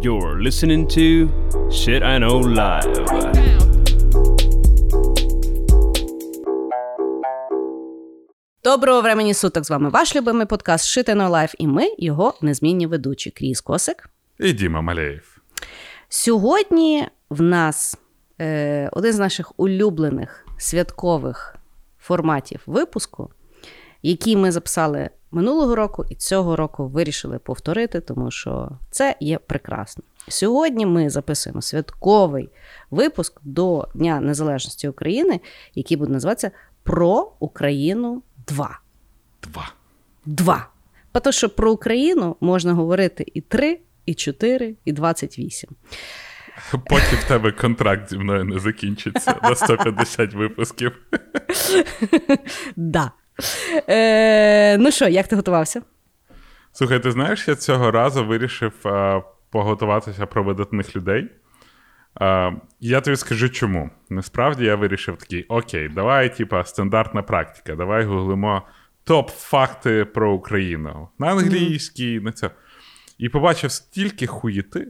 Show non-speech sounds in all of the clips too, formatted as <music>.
You're listening to Shit I Know Live. Доброго времені суток з вами ваш любимий подкаст Shit I Know Live і ми, його незмінні ведучі Кріс Косик. І Діма Малеєв. Сьогодні в нас е, один з наших улюблених святкових форматів випуску, який ми записали минулого року і цього року вирішили повторити, тому що це є прекрасно. Сьогодні ми записуємо святковий випуск до Дня Незалежності України, який буде називатися Про Україну 2. Два. Два. Тому що про Україну можна говорити і 3, і 4, і 28. Поки в тебе контракт зі мною не закінчиться на 150 випусків. <laughs> Да. Е, ну що, як ти готувався? Слухай, ти знаєш, я цього разу вирішив а, поготуватися про видатних людей. А, я тобі скажу чому. Насправді я вирішив такий: окей, давай, типа, стандартна практика, давай гуглимо топ-факти про Україну на англійській, на це. І побачив стільки хуєти.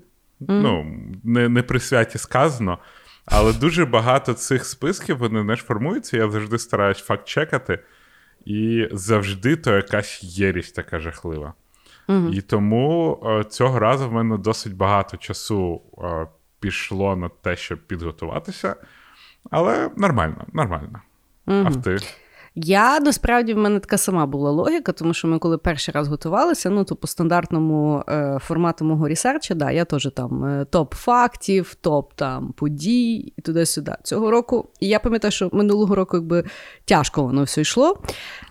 Ну, не, не при святі сказано, але дуже багато цих списків вони не ж формуються. Я завжди стараюсь факт-чекати, і завжди то якась єрість така жахлива. І тому е, цього разу в мене досить багато часу е, пішло на те, щоб підготуватися. Але нормально, нормально. А в ти? Я насправді в мене така сама була логіка, тому що ми коли перший раз готувалися, ну то по стандартному е, формату мого ресерча, да, я теж там е, топ фактів, топ там подій і туди-сюди. Цього року, і я пам'ятаю, що минулого року якби тяжко воно все йшло.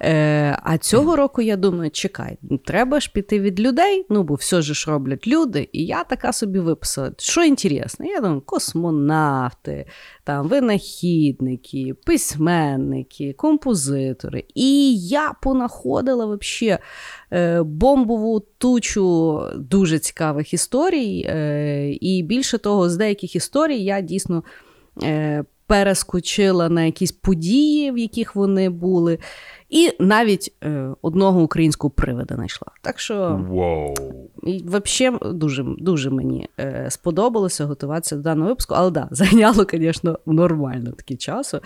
Е, а цього року я думаю, чекай, треба ж піти від людей, ну бо все ж роблять люди. І я така собі виписала, що інтересно. Я думаю, космонавти, там винахідники, письменники, композитори. І я понаходила вообще е, бомбову тучу дуже цікавих історій. Е, і більше того, з деяких історій я дійсно. Перескочила на якісь події, в яких вони були, і навіть е, одного українського привида знайшла. Так що Wow. і взагалі дуже дуже мені е, сподобалося готуватися до даного випуску, але да, <laughs> зайняло, звісно, нормально таки часу.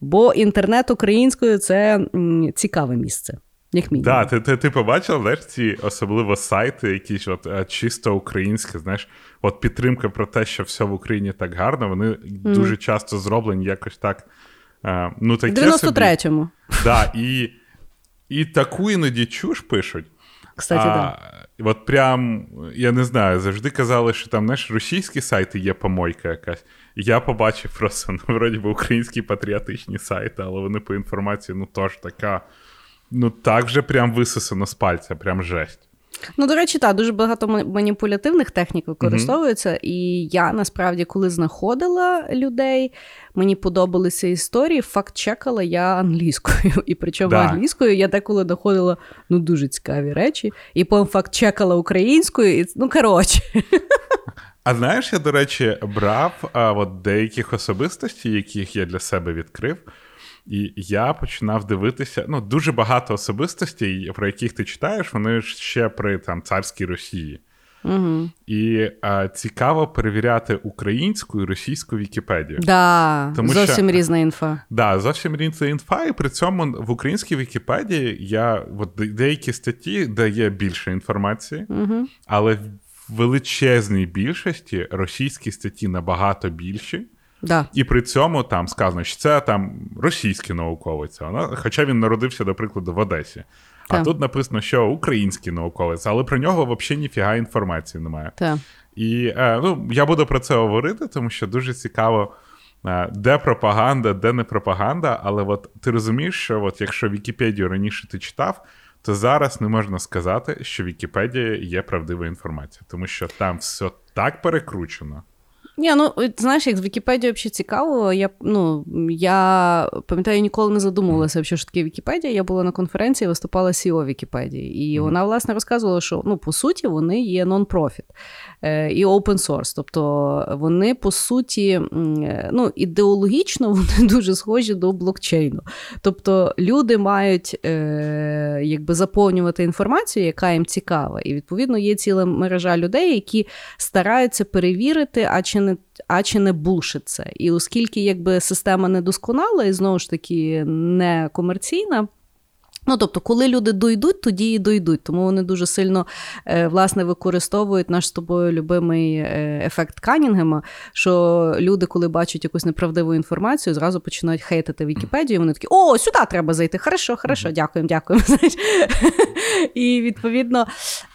Бо інтернет українською це м, цікаве місце. Як мінімум. Да, ти, ти, ти побачив, знаєш, ці особливо сайти, якісь от е, чисто українські, знаєш, от підтримка про те, що все в Україні так гарно, вони дуже часто зроблені якось так. е, ну, В 93-му. Собі, да, і, і таку іноді чуш пишуть. Кстати, а, да. От прям, я не знаю, завжди казали, що там знаєш, російські сайти є помойка якась. Я побачив просто, ну, вроді би, українські патріотичні сайти, але вони по інформації, ну, теж така. Ну, так вже прям висосано з пальця, прям жесть. Ну, до речі, так, дуже багато ма- маніпулятивних технік використовується. І я насправді, коли знаходила людей, мені подобалися історії, факт-чекала я англійською. І причому Да. англійською я деколи знаходила ну, дуже цікаві речі, і потім факт-чекала українською, і ну коротше. А знаєш, я, до речі, брав а, от деяких особистостей, яких я для себе відкрив, і я починав дивитися. Ну, дуже багато особистостей, про яких ти читаєш, вони ж ще при там царській Росії. Угу. І а, цікаво перевіряти українську і російську Вікіпедію. Да, Тому зовсім що- різна інфа. Да, зовсім різна інфа, і при цьому в українській Вікіпедії я от деякі статті, де є більше інформації, Угу. але в величезній більшості російські статті набагато більші. Да. І при цьому там сказано, що це там російський науковець, вона- хоча він народився, до прикладу, в Одесі. А Так. тут написано, що український науковець, але про нього взагалі ніфіга інформації немає. Так. І е, ну, я буду про це говорити, тому що дуже цікаво, е, де пропаганда, де не пропаганда. Але от ти розумієш, що от якщо Вікіпедію раніше ти читав, то зараз не можна сказати, що Вікіпедія є правдива інформація, тому що там все так перекручено. Ні, ну знаєш, як з Вікіпедією взагалі цікаво. Я ну, я пам'ятаю, ніколи не задумувалася, що ж таке Вікіпедія. Я була на конференції, виступала CEO Вікіпедії. І mm-hmm. вона, власне, розказувала, що ну, по суті вони є нон-профіт е, і open source. Тобто вони, по суті, ну, ідеологічно <laughs> вони дуже схожі до блокчейну. Тобто люди мають е, якби заповнювати інформацію, яка їм цікава. І відповідно є ціла мережа людей, які стараються перевірити, а чи не а чи не булшить це. І оскільки якби система недосконала і знову ж таки не комерційна. Ну, тобто, коли люди дойдуть, тоді і дойдуть. Тому вони дуже сильно е, власне використовують наш з тобою любимий е, ефект Канінгема, що люди, коли бачать якусь неправдиву інформацію, зразу починають хейтити Вікіпедію. Вони такі, о, сюди треба зайти. Хорошо, хорошо, дякуємо, дякуємо. <laughs> І відповідно,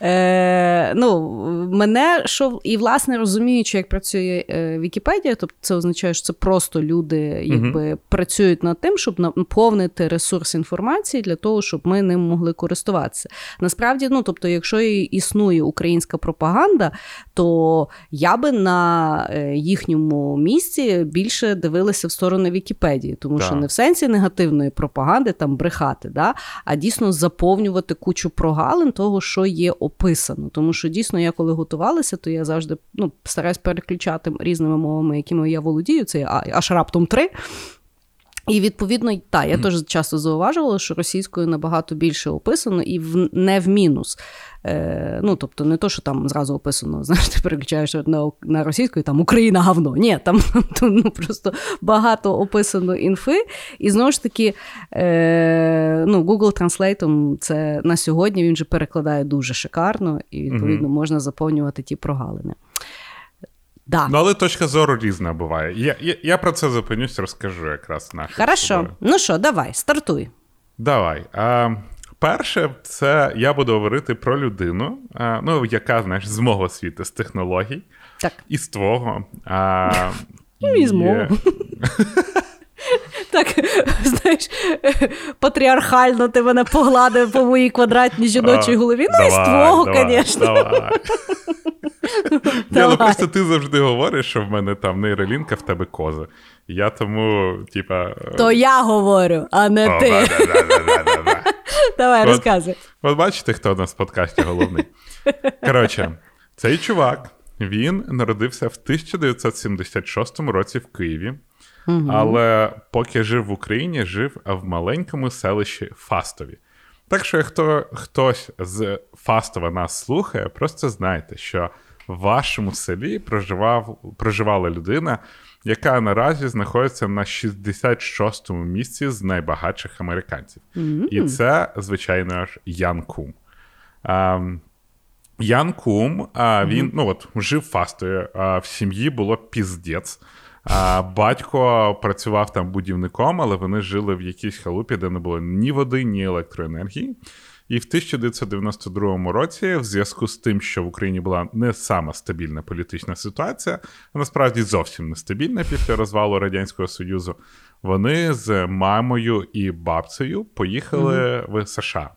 е, ну, мене що і власне розуміючи, як працює Вікіпедія, тобто це означає, що це просто люди якби працюють над тим, щоб наповнити ресурс інформації для того того, щоб ми ним могли користуватися. Насправді, ну тобто, якщо існує українська пропаганда, то я би на е, їхньому місці більше дивилася в сторону Вікіпедії, тому так. що не в сенсі негативної пропаганди там брехати, да, а дійсно заповнювати кучу прогалин того, що є описано. Тому що дійсно, я коли готувалася, то я завжди ну, стараюсь переключати різними мовами, якими я володію. Це аж раптом три. І відповідно, так, я теж часто зауважувала, що російською набагато більше описано і в не в мінус. Е, Ну, тобто, не то, що там зразу описано, <laughs> знаєш, ти переключаєш на на російською, там Україна гавно. Ні, <laughs> там ну, просто багато описано інфи. І знову ж таки, е, ну, Google Translate це на сьогодні він же перекладає дуже шикарно, і відповідно можна заповнювати ті прогалини. Да. Ну, але точка зору різна буває. Я я, я про це зупинюсь, розкажу якраз наші. Хорошо. Ну що, давай, стартуй. Давай. А, Перше, це я буду говорити про людину, а, ну, яка, знаєш, з мого світу, з технологій. Так. І з твого. А, Ну, і з мого. <laughs> Так, знаєш, <laughs> патріархально ти мене погладив по моїй квадратній жіночій голові. Ну, і з твого, звісно. <laughs> Ні, ну просто ти завжди говориш, що в мене там нейролінка, в тебе коза. Я тому, типа. То я говорю, а не О, ти. <laughs> Давай, розказуй. От бачите, хто у нас в подкасті головний. Коротше, цей чувак він народився в 1976 році в Києві. Угу. Але поки жив в Україні, жив в маленькому селищі Фастові. Так що, якщо хтось з Фастова нас слухає, просто знайте, що в вашому селі проживав, проживала людина, яка наразі знаходиться на 66-му місці з найбагатших американців. Mm-hmm. І це, звичайно ж, Ян Кум. А, Ян Кум, а, він mm-hmm. ну от, жив фастою, а в сім'ї було піздець. А Батько працював там будівником, але вони жили в якійсь халупі, де не було ні води, ні електроенергії. І в 1992 році, в зв'язку з тим, що в Україні була не сама стабільна політична ситуація, а насправді зовсім нестабільна після розвалу Радянського Союзу, вони з мамою і бабцею поїхали mm-hmm. в США.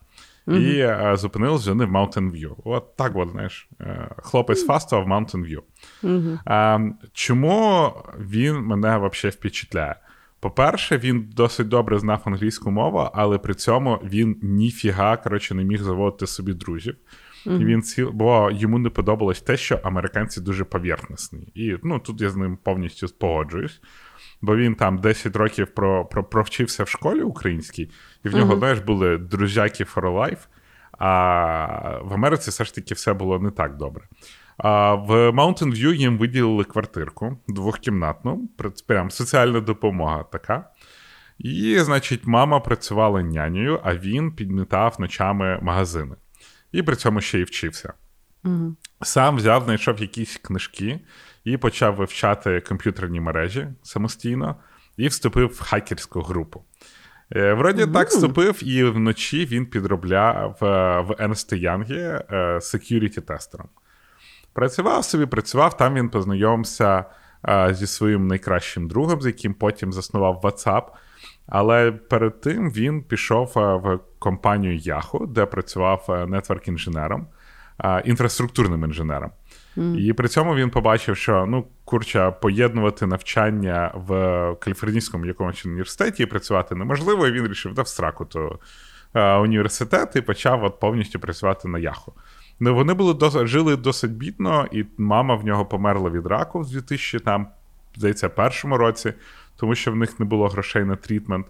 Mm-hmm. І е, зупинились вони в Mountain View. От так, от, знаєш, е, хлопець фастова в Mountain View. Mm-hmm. Чому він мене взагалі впечатляє? По-перше, він досить добре знав англійську мову, але при цьому він ніфіга коротше, не міг заводити собі друзів. Mm-hmm. І він ціл, Бо йому не подобалось те, що американці дуже поверхностні. І ну, тут я з ним повністю погоджуюсь. Бо він там 10 років про, про, провчився в школі українській, і в нього, знаєш, були друзяки for life, А в Америці все ж таки все було не так добре. А в Mountain View їм виділили квартирку двохкімнатну, прям соціальна допомога така. І, значить, мама працювала нянею, а він підмітав ночами магазини. І при цьому ще й вчився. Угу. Сам взяв, знайшов якісь книжки і почав вивчати комп'ютерні мережі самостійно і вступив в хакерську групу. Е, вроді mm-hmm. так вступив, і вночі він підробляв в, в Ernst Young security тестером Працював собі, працював, там він познайомився зі своїм найкращим другом, з яким потім заснував WhatsApp. Але перед тим він пішов в компанію Yahoo, де працював нетворк інженером, інфраструктурним інженером. І при цьому він побачив, що ну, курча, поєднувати навчання в Каліфорнійському якомусь університеті і працювати неможливо, і він вирішив, да в сраку то е, університет і почав от повністю працювати на яху. Ну, Вони були досить, жили досить бідно, і мама в нього померла від раку в 2000, там, здається, першому році, тому що в них не було грошей на трітмент.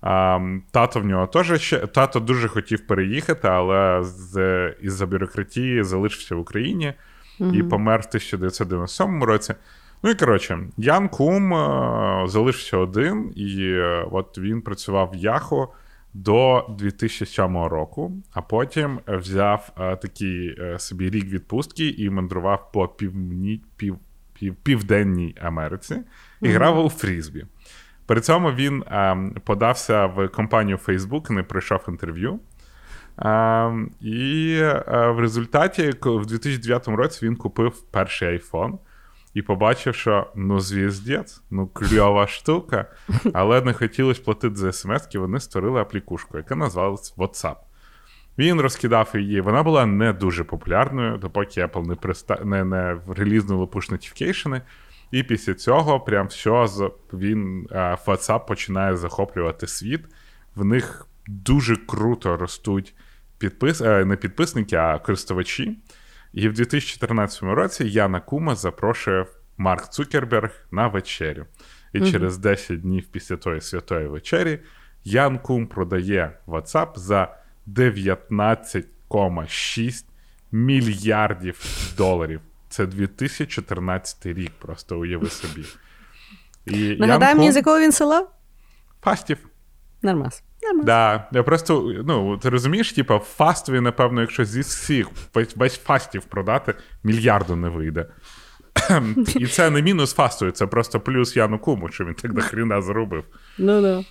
А, Тато в нього теж ще тато дуже хотів переїхати, але з, із-за бюрократії залишився в Україні mm-hmm. і помер в 1997 році. Ну і коротше, Ян Кум е, залишився один, і е, от він працював в Яхо до 2007 року, а потім взяв а, такий собі рік відпустки і мандрував по півні, пів, пів, південній Америці і mm-hmm. грав у Фрізбі. При цьому він а, подався в компанію Facebook, не пройшов інтерв'ю. А, І а, в результаті в 2009 році він купив перший iPhone і побачив, що ну звіздець, ну кльова штука, але не хотілося платити за смс, вони створили аплікушку, яка називалась WhatsApp. Він розкидав її. Вона була не дуже популярною, допоки Apple не приста... не, не релізнули push notification. І після цього, прям все, він WhatsApp починає захоплювати світ. В них дуже круто ростуть підпис... Е, не підписники, а користувачі. І в 2014 році Яна Кума запрошує Марк Цукерберг на вечерю. І mm через 10 днів після тої святої вечері Ян Кум продає WhatsApp за 19,6 мільярдів доларів. Це 2014 рік, просто уяви собі. І Нагадай мені, з якого він села? Фастів. Нормас. Да, я просто, ну, ти розумієш, типа, фастові, напевно, якщо зі всіх весь фастів продати, мільярду не вийде. І це не мінус фастові, це просто плюс Яну Куму, що він так до хріна зробив. Ну, ну.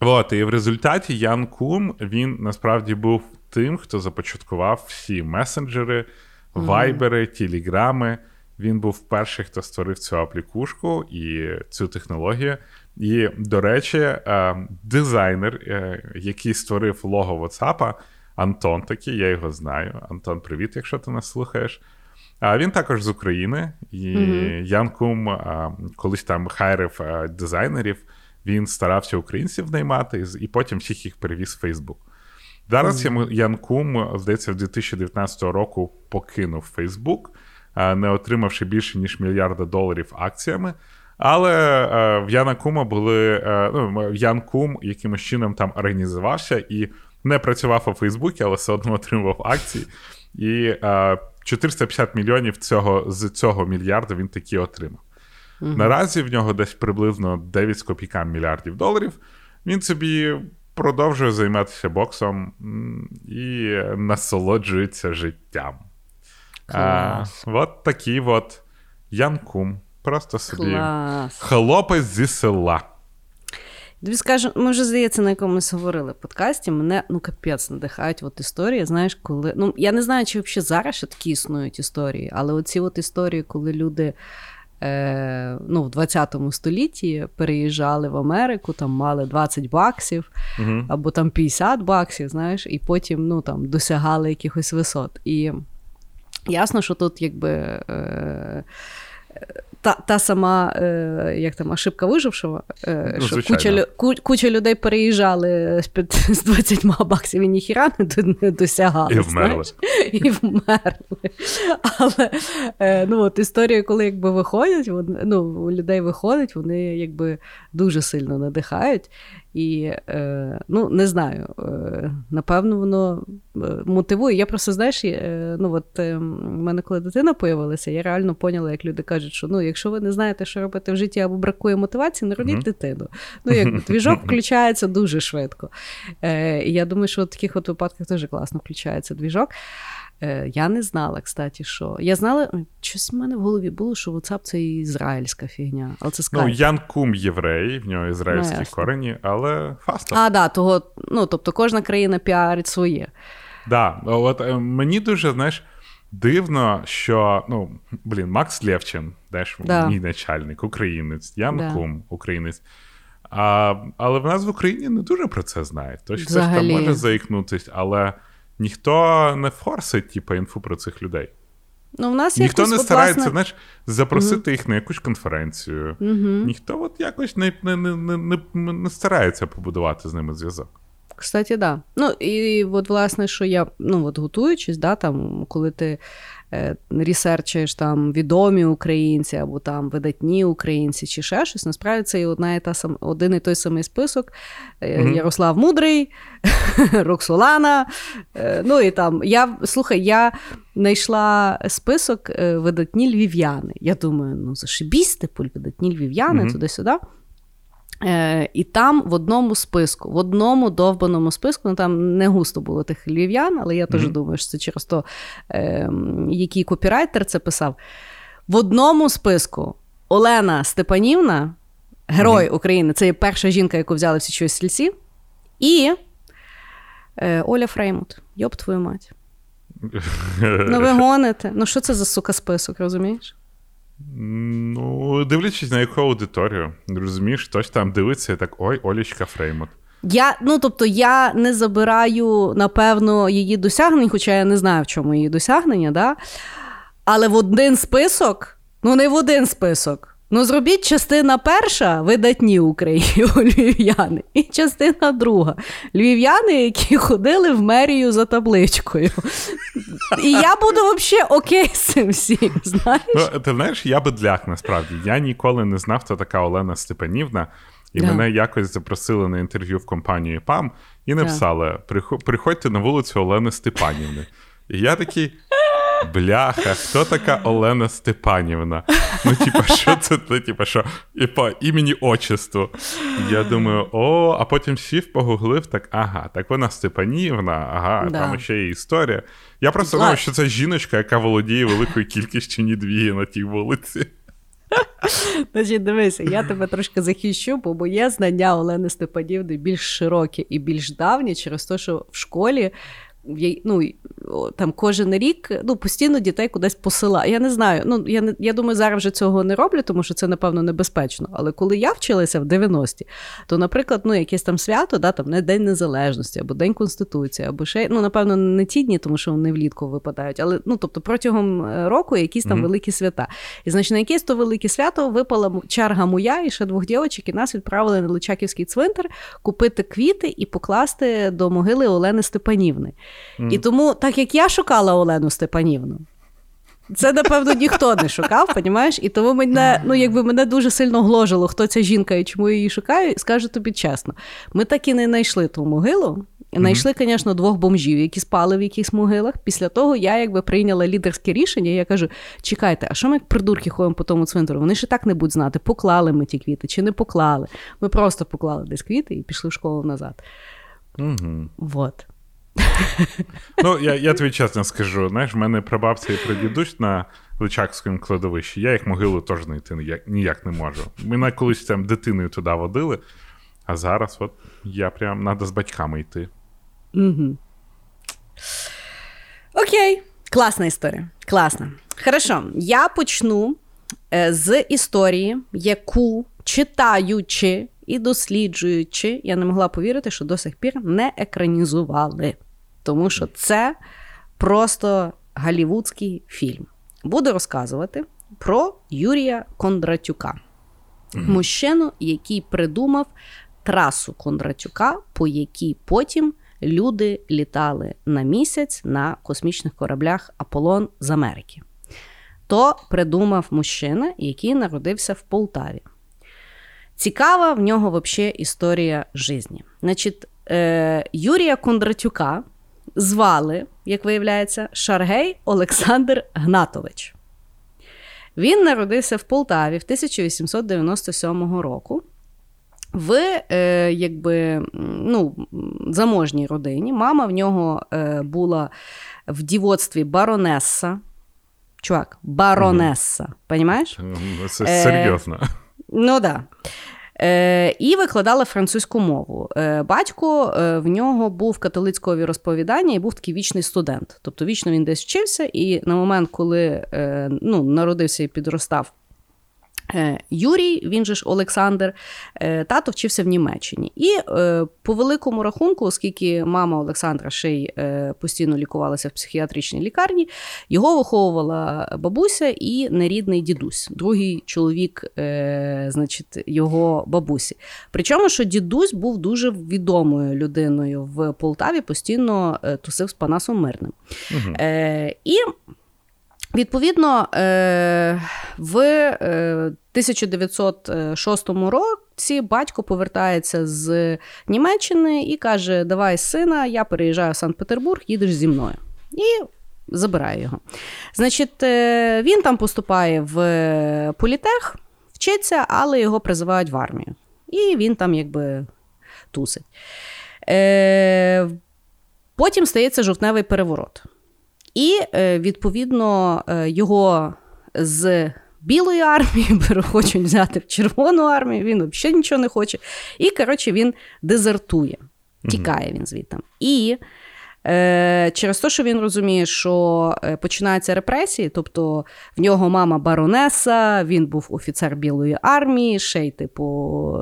От, і в результаті Ян Кум він насправді був тим, хто започаткував всі месенджери, вайбери, телеграми. Він був перший, хто створив цю аплікушку і цю технологію. І, до речі, е, дизайнер, е, який створив лого WhatsApp, Антон такий, я його знаю. Антон, привіт, якщо ти нас слухаєш. А він також з України, і mm-hmm. Ян Кум колись там хайрив дизайнерів, він старався українців наймати і потім всіх їх перевіз в Фейсбук. Зараз mm-hmm. Ян Кум, здається, в 2019 року покинув Фейсбук, не отримавши більше ніж мільярда доларів акціями. Але е, в Яна Кума були е, ну, Ян Кум якимось чином там організувався і не працював у Фейсбуці, але все одно отримував акції. І е, 450 мільйонів цього з цього мільярда він таки отримав. Угу. Наразі в нього десь приблизно 9 з копійками мільярдів доларів. Він собі продовжує займатися боксом і насолоджується життям. А, От такий от Ян Кум. Просто собі Клас. хлопець зі села. Тобі скажу, ми вже здається, на якомусь говорили подкасті. Мене ну капець надихають от історії. Знаєш, коли ну я не знаю, чи взагалі зараз ще такі існують історії, але оці от історії, коли люди е, ну, в 20 столітті переїжджали в Америку, там мали 20 баксів угу. або там 50 баксів, знаєш, і потім ну, там досягали якихось висот. І ясно, що тут якби. Е, та та сама е, як там, ошибка вижившого, е, ну, що куча куча людей переїжджали з 20 баксів і ніхіра не досягали. І вмерли. І вмерли. Але е, ну, от історії, коли якби виходять, вони, ну, у людей виходить, вони якби дуже сильно надихають. І е, ну, не знаю, е, напевно, воно е, мотивує. Я просто, знаєш, е, ну от е, в мене, коли дитина появилася, я реально поняла, як люди кажуть, що ну, якщо ви не знаєте, що робити в житті або бракує мотивації, не родіть mm-hmm. дитину. Ну, як <laughs> двіжок включається дуже швидко. Е, я думаю, що в таких от випадках дуже класно включається двіжок. Е, я не знала, кстати, що. Я знала, щось в мене в голові було, що WhatsApp це ізраїльська фігня. Але це Ну, Ян Кум єврей, в нього ізраїльські ну, корені, але фастер. А, да, того, ну, тобто кожна країна піарить своє. Да, от е, мені дуже, знаєш, дивно, що ну, блін, Макс Лєвчин, теж да. мій начальник, українець, Ян да. Кум, українець. А, Але в нас в Україні не дуже про це знають. Тож хтось там може заікнутися, але ніхто не форсить, типу, інфу про цих людей. Ну, в нас Ніхто якось, не старається, власне... знаєш, запросити їх на якусь конференцію. Ніхто от якось не, не, не, не, не, не старається побудувати з ними зв'язок. Кстати, да. Ну і от, власне, що я ну, от готуючись, да, там, коли ти е, ресерчуєш там відомі українці або там видатні українці чи ще щось, насправді це і одна і та сам, один і той самий список. Е, Мгм. Ярослав Мудрий, <laughs> Роксолана. Е, ну і там я слухай, я знайшла список е, видатні львів'яни. Я думаю, ну зашибісь, типу, видатні львів'яни, Мгм. туди-сюди. Е, і там в одному списку, в одному довбаному списку, ну там не густо було тих львів'ян, але я теж Мгм. думаю, що це через то, е, який копірайтер це писав. В одному списку Олена Степанівна, герой України, це є перша жінка, яку взяли в січові стрільці, і е, Оля Фреймут. Йоб твою мать. <laughs> Ну ви гоните. Ну що це за сука список, розумієш? Ну, дивлячись на яку аудиторію, розумієш, хтось там дивиться і так: ой, Олічка Фреймут. Я, ну тобто, я не забираю, напевно, її досягнень, хоча я не знаю, в чому її досягнення, да? але в один список, ну не в один список. Ну, зробіть частина перша видатні Україні <laughs> львів'яни, і частина друга львів'яни, які ходили в мерію за табличкою. І я буду взагалі окей з цим всім. знаєш? Ну, ти знаєш, я бедляк насправді. Я ніколи не знав, хто така Олена Степанівна, і Да. мене якось запросили на інтерв'ю в компанію ПАМ і написали: «Прихо- приходьте на вулицю Олени Степанівни. І я такий. Бляха, хто така Олена Степанівна? Ну, типа, що це? Ну, типа, що? І по імені отчеству. Я думаю, о, а потім сів, погуглив, так, ага, так вона Степанівна, ага, Да. там ще є історія. Я просто знав, що це жіночка, яка володіє великою кількістю нідвії на тій вулиці. Значить, дивися, я тебе трошки захищу, бо моє знання Олени Степанівни більш широке і більш давнє через те, що в школі. Ну, там кожен рік ну, постійно дітей кудись посила. Я не знаю. Ну, я, не, я думаю, зараз вже цього не роблю, тому що це, напевно, небезпечно. Але коли я вчилася в 90-ті, то, наприклад, ну, якесь там свято, да, там, не День Незалежності, або День Конституції, або ще, ну, напевно, не ті дні, тому що вони влітку випадають, але ну, тобто протягом е, року якісь там Мгм. великі свята. І значить, на якесь то велике свято випала черга моя і ще двох дівчаток, і нас відправили на Личаківський цвинтар купити квіти і покласти до могили Олени Степанівни. І тому, так як я шукала Олену Степанівну, це, напевно, ніхто не шукав, понімаєш? І тому мене, ну, якби мене дуже сильно гложило, хто ця жінка і чому я її шукаю, скажу тобі чесно. Ми так і не знайшли ту могилу. Знайшли, звісно, двох бомжів, які спали в якихось могилах. Після того я якби прийняла лідерське рішення. Я кажу: чекайте, а що ми як придурки ходимо по тому цвинтару? Вони і так не будуть знати, поклали ми ті квіти чи не поклали. Ми просто поклали десь квіти і пішли в школу назад. Угу. Вот. Ну, я, я тобі чесно скажу, знаєш, в мене прабабця і прадідусь на Личакському кладовищі, я їх могилу теж знайти ніяк, ніяк не можу. Мене колись там дитиною туди водили, а зараз от я прям треба з батьками йти. Окей. Класна історія. Класна. Хорошо. Я почну е, з історії, яку читаючи і досліджуючи, я не могла повірити, що до сих пір не екранізували. Тому що це просто голівудський фільм. Буду розказувати про Юрія Кондратюка, мужчину, який придумав трасу Кондратюка, по якій потім люди літали на місяць на космічних кораблях Аполлон з Америки. То придумав мужчина, який народився в Полтаві. Цікава в нього взагалі історія житті. Значить, е, Юрія Кондратюка звали, як виявляється, Шаргей Олександр Гнатович. Він народився в Полтаві в 1897 року в е, якби, ну, заможній родині. Мама в нього е, була в дівоцтві баронеса. Чувак, баронеса. Понімаєш? Це Е, серйозно. Ну. Да. Е, і викладала французьку мову. Е, батько е, в нього був католицького віросповідання і був такий вічний студент. Тобто вічно він десь вчився, і на момент, коли е, ну, народився і підростав Юрій, він же ж Олександр, е, тато вчився в Німеччині. І е, по великому рахунку, оскільки мама Олександра ще й постійно лікувалася в психіатричній лікарні, його виховувала бабуся і нерідний дідусь, другий чоловік, значить, його бабусі. Причому, що дідусь був дуже відомою людиною в Полтаві, постійно тусив з Панасом Мирним. Угу. І Відповідно, е, в 1906 е, році батько повертається з Німеччини і каже: Давай, сина, я переїжджаю в Санкт-Петербург, їдеш зі мною. І забирає його. Значить, е, він там поступає в політех, вчиться, але його призивають в армію. І він там якби тусить. Потім стається жовтневий переворот. І, е, відповідно, е, його з білої армії <laughs> хочуть взяти в Червону армію, він взагалі нічого не хоче. І, коротше, він дезертує, тікає він звідти. І е, через те, що він розуміє, що починаються репресії, тобто в нього мама баронеса, він був офіцер Білої армії, ще й, типу,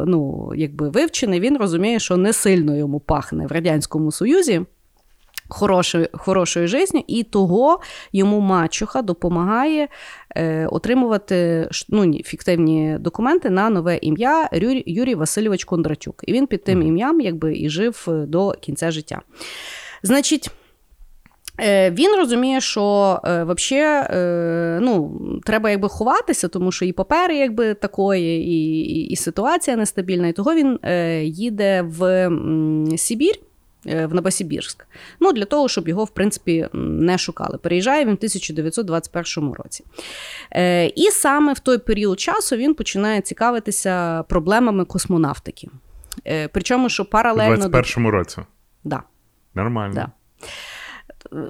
ну, якби вивчений, він розуміє, що не сильно йому пахне в Радянському Союзі хорошої хорошої житті, і того йому мачуха допомагає е, отримувати ну, фіктивні документи на нове ім'я Юрій, Юрій Васильович Кондратюк. І він під тим ім'ям якби і жив е, до кінця життя. Значить. Е, він розуміє, що е, вообще, е, ну, треба якби ховатися, тому що і папери якби такої, і і, і ситуація нестабільна. І того він е, їде в Сибір в Новосибірськ. Ну, для того, щоб його, в принципі, не шукали. Переїжджає він в 1921 році. Е, і саме в той період часу він починає цікавитися проблемами космонавтики. Е, причому, що паралельно. У 21-му році. Да. Нормально. Да.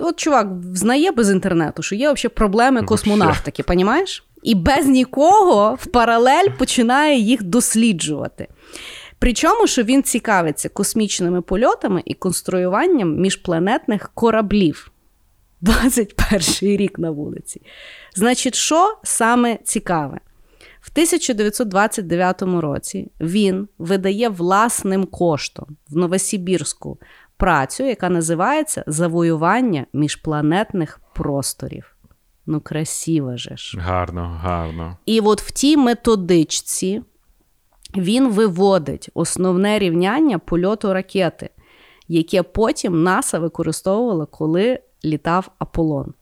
От чувак знає без інтернету, що є взагалі проблеми космонавтики, понімаєш? І без нікого в паралель починає їх досліджувати. Причому, що він цікавиться космічними польотами і конструюванням міжпланетних кораблів. <laughs> 21 рік на вулиці. Значить, що саме цікаве? В 1929 році він видає власним коштом в Новосибірську працю, яка називається Завоювання міжпланетних просторів. Ну, красиво же ж. Гарно, гарно. І от в тій методичці він виводить основне рівняння польоту ракети, яке потім НАСА використовувало, коли літав Аполлон.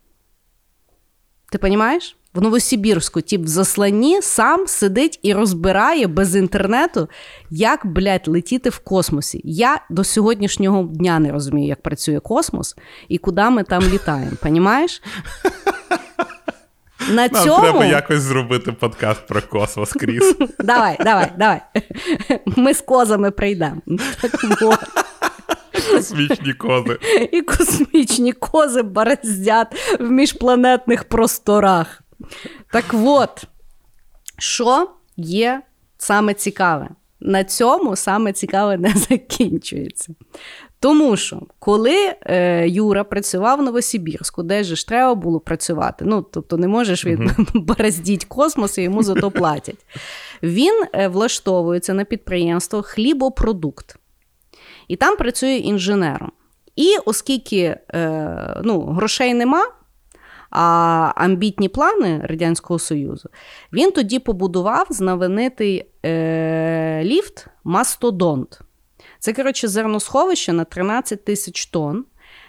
Ти розумієш? В Новосибірську, тип в засланні сам сидить і розбирає без інтернету, як, блядь, летіти в космосі. Я до сьогоднішнього дня не розумію, як працює космос і куди ми там літаємо. Понімаєш? На Нам цьому... треба якось зробити подкаст про космос, Кріс. <laughs> Давай, давай, давай. Ми з козами прийдемо. Космічні кози. І космічні кози бороздять в міжпланетних просторах. Так от, що є саме цікаве? На цьому саме цікаве не закінчується. Тому що коли е, Юра працював в Новосибірську, де ж треба було працювати, ну тобто не можеш від uh-huh. <laughs> бороздіть космос і йому за то платять. Він е, влаштовується на підприємство хлібопродукт. І там працює інженером. І оскільки е, ну, грошей нема, а амбітні плани Радянського Союзу, він тоді побудував знаменитий е, ліфт Мастодонт. Це, коротше, зерносховище на 13 тисяч тонн,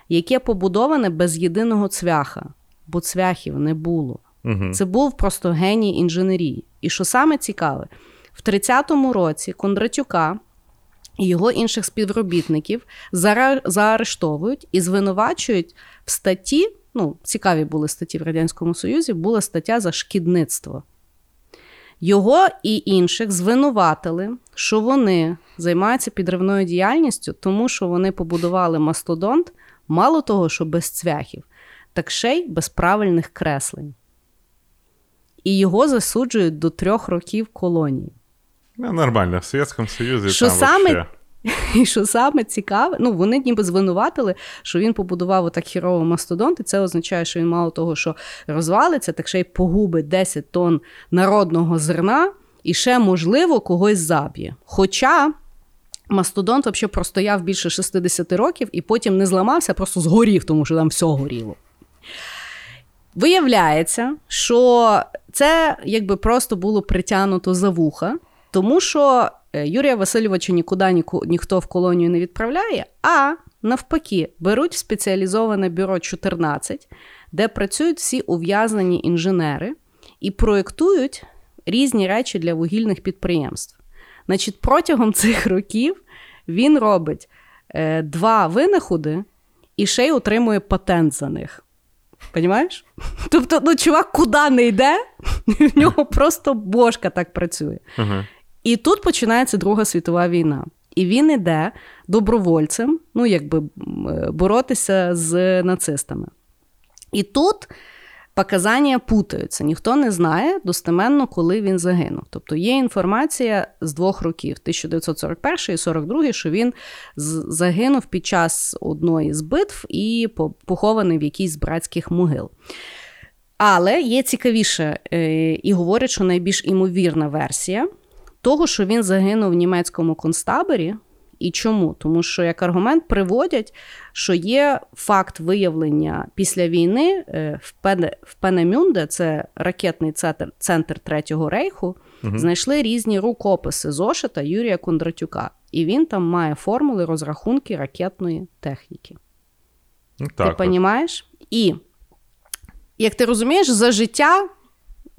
яке побудоване без єдиного цвяха, бо цвяхів не було. Угу. Це був просто геній інженерії. І що саме цікаве, в 30-му році Кондратюка і його інших співробітників заарештовують і звинувачують в статті. Ну, цікаві були статті в Радянському Союзі, була стаття за шкідництво. Його і інших звинуватили, що вони займаються підривною діяльністю, тому що вони побудували мастодонт, мало того, що без цвяхів, так ще й без правильних креслень. І його засуджують до трьох років колонії. Ну, Нормально, в Совєтському Союзі що там саме вообще... <laughs> І що саме цікаве, ну вони ніби звинуватили, що він побудував отак хірово мастодонт, і це означає, що він мало того, що розвалиться, так ще й погубить 10 тонн народного зерна. і ще, можливо, когось заб'є. Хоча. Мастодонт взагалі простояв більше 60 років і потім не зламався, просто згорів, тому що там все горіло. Виявляється, що це якби просто було притягнуто за вуха, тому що Юрія Васильовича нікуди ніку, ніхто в колонію не відправляє, а навпаки, беруть в спеціалізоване бюро 14, де працюють всі ув'язнені інженери і проєктують різні речі для вугільних підприємств. Значить, протягом цих років він робить е, два винаходи і ще й отримує патент за них. Понімаєш? Тобто, ну, чувак куди не йде, <laughs> в нього просто бошка так працює. Ага. І тут починається Друга світова війна. І він іде добровольцем, ну, якби е, боротися з нацистами. І тут показання путаються. Ніхто не знає достеменно, коли він загинув. Тобто є інформація з двох років: 1941 і 42, що він загинув під час одної з битв і похований в якійсь з братських могил. Але є цікавіше, е, і говорять, що найбільш імовірна версія того, що він загинув в німецькому концтаборі. І чому? Тому що як аргумент приводять, що є факт виявлення після війни е, в Пене- в Пенемюнде, це ракетний центр, центр Третього рейху, знайшли різні рукописи зошита Юрія Кондратюка. І він там має формули розрахунки ракетної техніки. Ну, Ти так. розумієш? І, як ти розумієш, за життя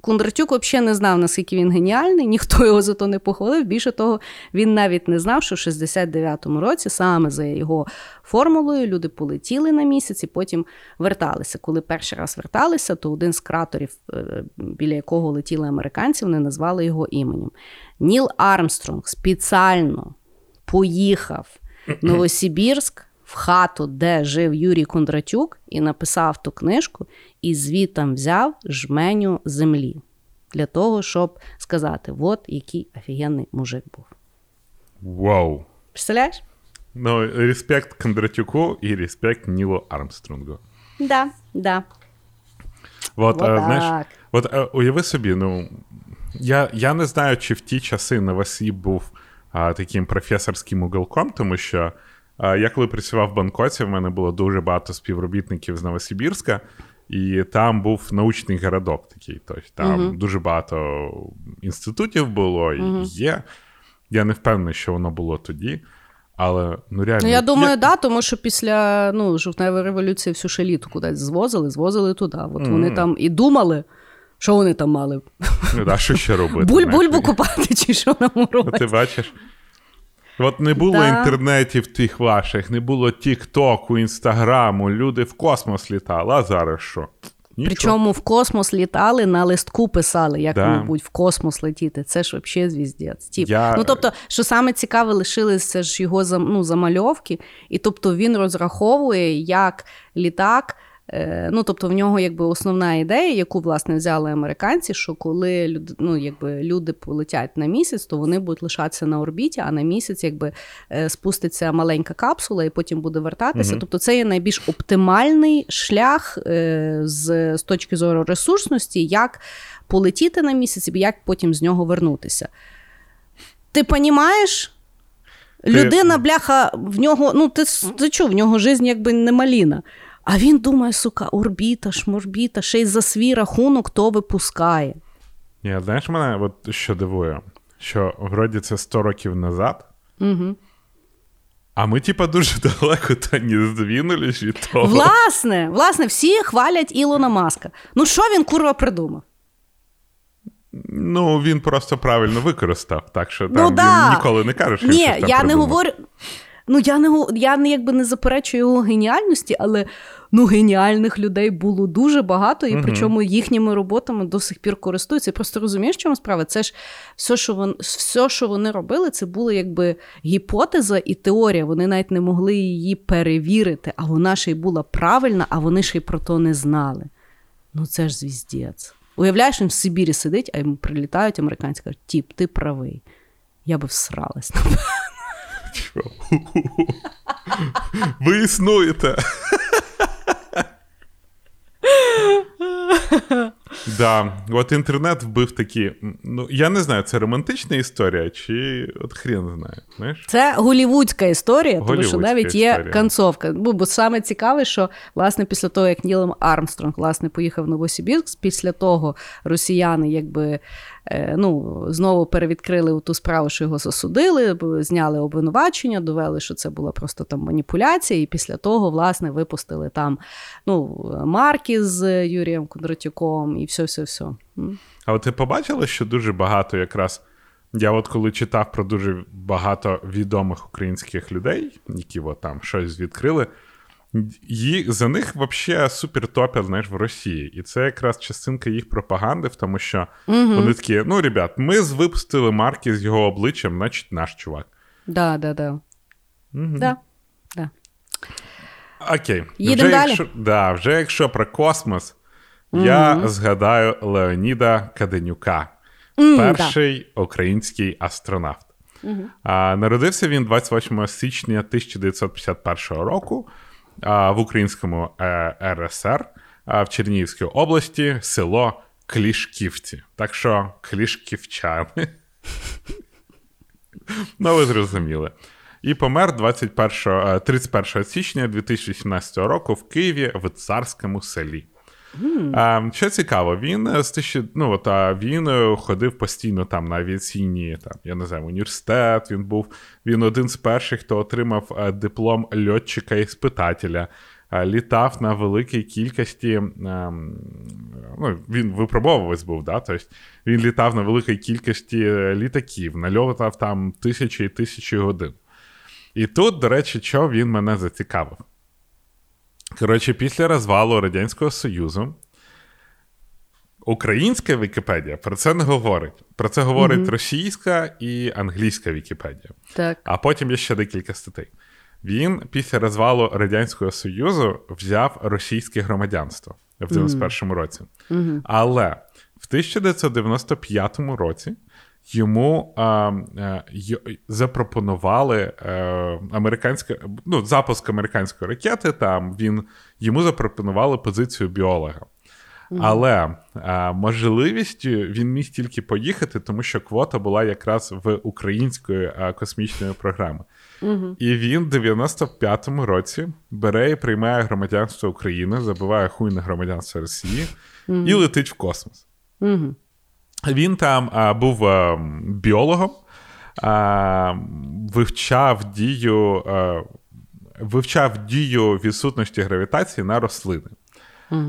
Кондратюк взагалі не знав, наскільки він геніальний, ніхто його за то не похвалив. Більше того, він навіть не знав, що в 69-му році саме за його формулою люди полетіли на місяць і потім верталися. Коли перший раз верталися, то один з кратерів, е, біля якого летіли американці, вони назвали його іменем. Ніл Армстронг спеціально поїхав в Новосибірськ в хату, де жив Юрій Кондратюк, і написав ту книжку, і звітом взяв жменю землі для того, щоб сказати: от який офігенний мужик був. Вау. Представляєш? Ну, респект Кондратюку і респект Нілу Армстронгу. Да, да. От, Вот е, так. знаєш, от е, уяви собі, ну я, я не знаю, чи в ті часи Новосіб був а, таким професорським уголком, тому що а, я коли працював в Банкоці, в мене було дуже багато співробітників з Новосибірська, і там був научний городок такий. Тобто там дуже багато інститутів було і є. Я не впевнений, що воно було тоді. Але ну реально. Ну, я думаю, да, тому що після ну, жовтневої революції всю шеліту кудись звозили, звозили туди. От вони там і думали, що вони там мали. Ну, да, що ще робити? Буль-бульбу купати, чи що нам Ну, ти бачиш? От не було Да. інтернетів тих ваших, не було Тік-Току, Інстаграму, люди в космос літали, а зараз що? Нічого. Причому в космос літали, на листку писали, як Да. мабуть в космос летіти. Це ж взагалі. Я- Ну тобто, що саме цікаве, лишилися ж його ну, замальовки, і тобто він розраховує, як літак. Е, Ну, тобто, в нього якби основна ідея, яку власне взяли американці, що коли люд, ну, якби люди полетять на місяць, то вони будуть лишатися на орбіті, а на місяць якби е, спуститься маленька капсула і потім буде вертатися. Тобто, це є найбільш оптимальний шлях е, з, з точки зору ресурсності, як полетіти на місяць і як потім з нього вернутися. Ти понімаєш? Людина, бляха, в нього, ну ти, ти чув, в нього жизнь якби не маліна. А він думає, сука, орбіта, шморбіта, ще й за свій рахунок то випускає. Ні, знаєш мене, от що дивує, що вроді це 100 років назад, Угу. а ми, типа, дуже далеко та не здвинулись від того. Власне, власне, всі хвалять Ілона Маска. Ну що він курва придумав? Ну, він просто правильно використав, так що Ну, там да. він ніколи не каже, що Ні, він щось там я не говорю. Ну, я не я не якби не заперечую його геніальності, але ну геніальних людей було дуже багато, і причому їхніми роботами до сих пір користуються. І просто розумієш, в чому справа? Це ж все, що вони все, що вони робили, це була якби гіпотеза і теорія. Вони навіть не могли її перевірити, а вона ще й була правильна, а вони ще й про то не знали. Ну це ж звіздець. Уявляєш, він в Сибірі сидить, а йому прилітають американці кажуть, тіп, ти правий. Я би всралась. Ви існуєте. Да, от інтернет вбив такі. Ну, я не знаю, це романтична історія, чи от хрен знає. знаєш? Це голівудська історія, тому що навіть є концовка. Бо, бо саме цікаве, що власне після того, як Нілем Армстронг власне поїхав в Новосибірськ, після того росіяни якби ну, знову перевідкрили ту справу, що його засудили, зняли обвинувачення, довели, що це була просто там маніпуляція, і після того, власне, випустили там ну, марки з Юрієм Кондратюком і все, все, все. А от ти побачила, що дуже багато якраз. Я от коли читав про дуже багато відомих українських людей, які от там щось відкрили, їх, за них взагалі супер топять, знаєш, в Росії. І це якраз частинка їх пропаганди, в тому що вони такі: ну, ребят, ми випустили марки з його обличчям, значить, наш чувак. Да, да, да. Да. Да. Окей. Вже далі? Якщо, да, вже якщо про космос, я згадаю Леоніда Каденюка, перший український астронавт. А, народився він 28 січня 1951 року в українському е, РСР в Чернігівській області, село Клішківці. Так що клішківчани. <laughs> Ну, ви зрозуміли. І помер 21, е, 31 січня 2017 року в Києві в царському селі. А, що цікаво, він е, з тисячі, ну, от, а, він е, ходив постійно там на авіаційні, там, я не знаю, університет. Він був він один з перших, хто отримав е, диплом льотчика іспитателя. е, Літав на великій кількості. ем, ну, він випробовувавець був, да? тобто він літав на великій кількості літаків, нальотав там тисячі і тисячі годин. І тут, до речі, що він мене зацікавив. Коротше, після розвалу Радянського Союзу українська Вікіпедія про це не говорить. Про це говорить російська і англійська Вікіпедія. Так. А потім є ще декілька статей. Він після розвалу Радянського Союзу взяв російське громадянство в 91-му році. Але в 1995 році йому а, а, й- запропонували е, американське, ну, запуск американської ракети. Там він йому запропонували позицію біолога. Але а, можливістю він міг тільки поїхати, тому що квота була якраз в української а, космічної програми. І він в 95-му році бере і приймає громадянство України, забиває хуй на громадянство Росії і летить в космос. Угу. Він там а, був а, біологом, а, вивчав дію, а, вивчав дію відсутності гравітації на рослини.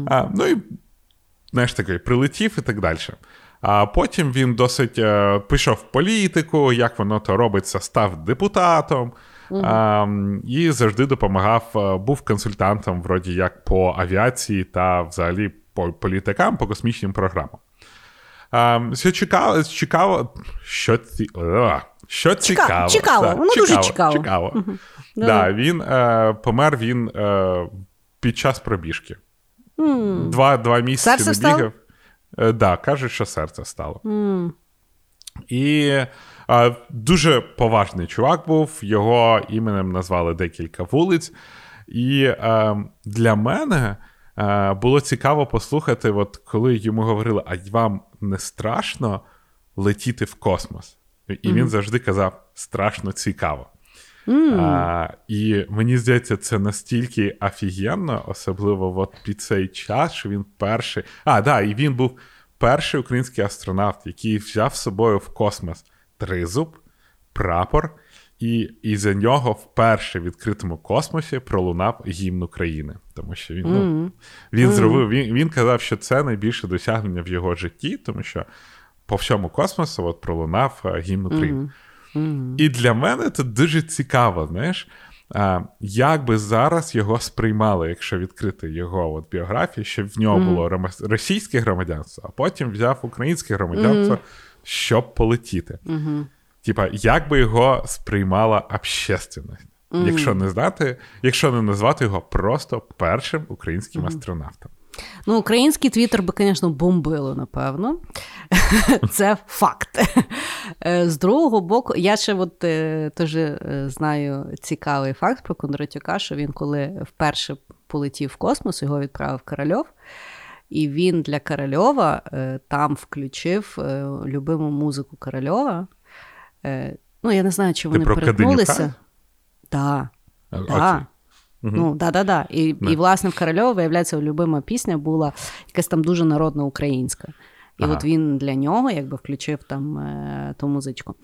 А, ну і знаєш, такий прилетів і так далі. А потім він досить е, пішов в політику, як воно то робиться, став депутатом а, і завжди допомагав, е, був консультантом, вроді як по авіації та взагалі по політикам, по космічним програмам. А, що цікаво, цікаво, що, ці, що цікаво. цікаво, воно дуже цікаво. цікаво. Да, він е, помер він е, під час пробіжки. Два, два місяці Серце не стало? бігав. Е, да, кажуть, що серце стало. І е, дуже поважний чувак був, його іменем назвали декілька вулиць. І е, для мене було цікаво послухати, от коли йому говорили, а вам не страшно летіти в космос? І він завжди казав: страшно цікаво. А, і мені здається, це настільки офігенно, особливо от під цей час, що він перший. А, да, і він був перший український астронавт, який взяв з собою в космос тризуб, прапор, і, і за нього вперше в відкритому космосі пролунав гімн України. Тому що він, ну, він зробив, він, він казав, що це найбільше досягнення в його житті, тому що по всьому космосу от пролунав е, гімн України. І для мене це дуже цікаво, знаєш, а, як би зараз його сприймали, якщо відкрити його от біографію, щоб в нього було російське громадянство, а потім взяв українське громадянство, щоб полетіти. Типа, як би його сприймала общественність, якщо не знати, якщо не назвати його просто першим українським астронавтом. Ну, український твіттер би, звісно, бомбило, напевно. <laughs> Це факт. Е, З другого боку, я ще от е, теж е, знаю цікавий факт про Кондратюка, що він, коли вперше полетів в космос, його відправив Корольов. І він для Корольова там включив любиму музику Корольова. Е, ну, я не знаю, чи вони про перетнулися. Так. Да. Угу. Ну, да-да-да. І, і, власне, в Корольова, виявляється, улюбима пісня була якась там дуже народна українська. І Ага. от він для нього якби включив там е, ту музичку.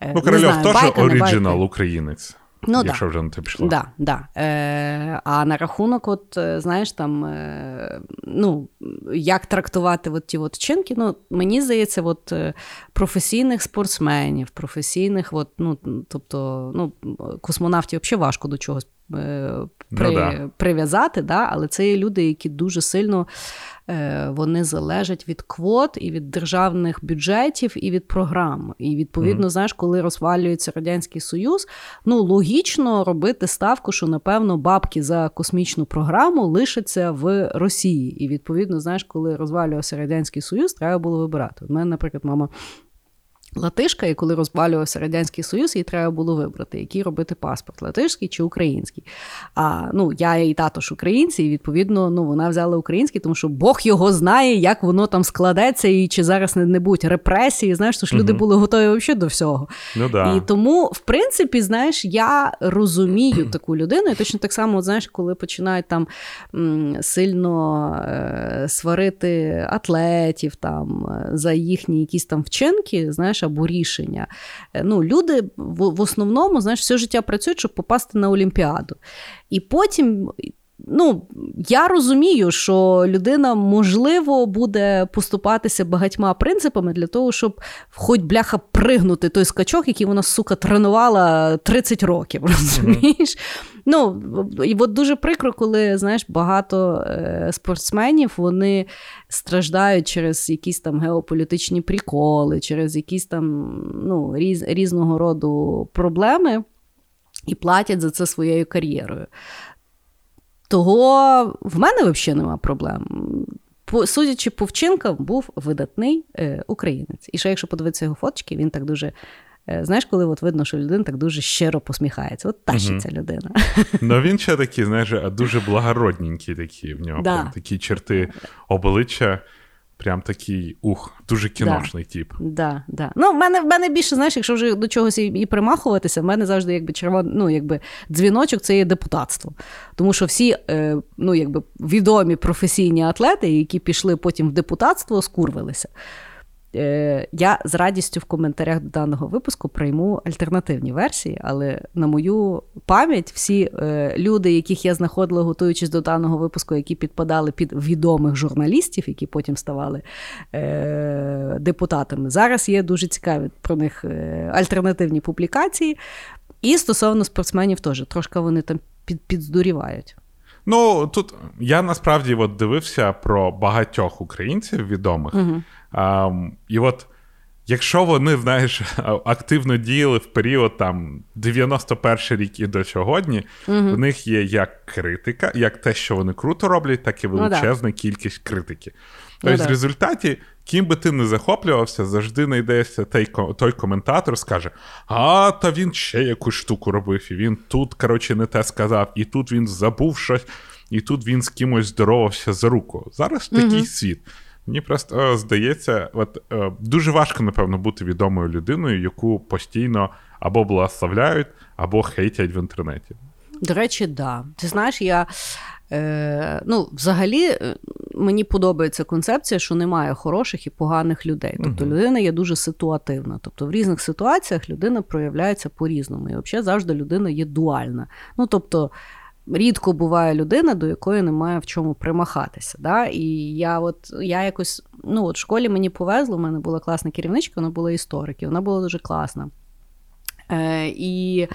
Е, Ну, Корольов теж оригінал українець. Ну, якщо да. вже на те пішло. Да, да. Е, а на рахунок, от, е, знаєш, там, е, ну, як трактувати от ті от вчинки, ну, мені здається, от, е, професійних спортсменів, професійних, от, ну, тобто, ну, космонавтів взагалі важко до чогось е, при, Ну, да. прив'язати, да? але це є люди, які дуже сильно е, вони залежать від квот і від державних бюджетів, і від програм. І відповідно, знаєш, коли розвалюється радянський союз, ну логічно робити ставку, що напевно бабки за космічну програму лишаться в Росії. І відповідно, знаєш, коли розвалювався радянський союз, треба було вибирати. У мене, наприклад, мама. Латишка, і коли розвалювався Радянський Союз, їй треба було вибрати, який робити паспорт латишський чи український. А ну, я і тато ж українці, і відповідно ну, вона взяла український, тому що Бог його знає, як воно там складеться, і чи зараз не, не будуть репресії. Знаєш, то ж люди були готові взагалі до всього. Ну, да. І тому, в принципі, знаєш, я розумію <clears throat> таку людину, і точно так само, от, знаєш, коли починають там м, сильно е, сварити атлетів там е, за їхні якісь там вчинки, знаєш, або рішення. Е, Ну, люди в, в основному, знаєш, все життя працюють, щоб попасти на Олімпіаду. І потім. Ну, я розумію, що людина можливо буде поступатися багатьма принципами для того, щоб хоч бляха пригнути той скачок, який вона, сука, тренувала 30 років. <laughs> Розумієш? Ну, і от дуже прикро, коли знаєш, багато е, спортсменів вони страждають через якісь там геополітичні приколи, через якісь там ну, різ, різного роду проблеми і платять за це своєю кар'єрою. Того в мене взагалі нема проблем. По, судячи по вчинкам, був видатний е, українець. І ще якщо подивитися його фоточки, він так дуже. е, Знаєш, коли от видно, що людина так дуже щиро посміхається. От та ще Мгм. ця людина. Ну він ще такий, знаєш, дуже благородненький такі в нього. Да. Прям такі черти обличчя, прям такий ух, дуже кіношний тип. Да, да. Ну, в мене, в мене більше, знаєш, якщо вже до чогось і, і примахуватися, в мене завжди якби червон, ну, якби дзвіночок це є депутатство. Тому що всі е, ну, якби, відомі професійні атлети, які пішли потім в депутатство, скурвилися. Е, я з радістю в коментарях до даного випуску прийму альтернативні версії, але на мою пам'ять всі е, люди, яких я знаходила, готуючись до даного випуску, які підпадали під відомих журналістів, які потім ставали е, депутатами, зараз є дуже цікаві про них альтернативні публікації. І стосовно спортсменів теж трошки вони там під, підздурівають. Ну тут я насправді от дивився про багатьох українців відомих. Угу. А, і от якщо вони, знаєш, <laughs> активно діяли в період там 91 рік і до сьогодні, Угу. в них є як критика, як те, що вони круто роблять, так і Ну величезна кількість критики. Ну Тобто, да. в результаті, ким би ти не захоплювався, завжди знайдеться той, той коментатор, скаже: А, та він ще якусь штуку робив, і він тут, коротше, не те сказав, і тут він забув щось, і тут він з кимось здоровався за руку. Зараз такий світ. Мені просто е, здається, от е, дуже важко, напевно, бути відомою людиною, яку постійно або благословляють, або хейтять в інтернеті. До речі, да. Ти знаєш, я е, ну, взагалі е, мені подобається концепція, що немає хороших і поганих людей. Тобто людина є дуже ситуативна. Тобто в різних ситуаціях людина проявляється по-різному. І взагалі завжди людина є дуальна. Ну тобто. Рідко буває людина, до якої немає в чому примахатися. Да? І я от я якось ну от в школі мені повезло, в мене була класна керівничка, вона була історик, і вона була дуже класна. Е, і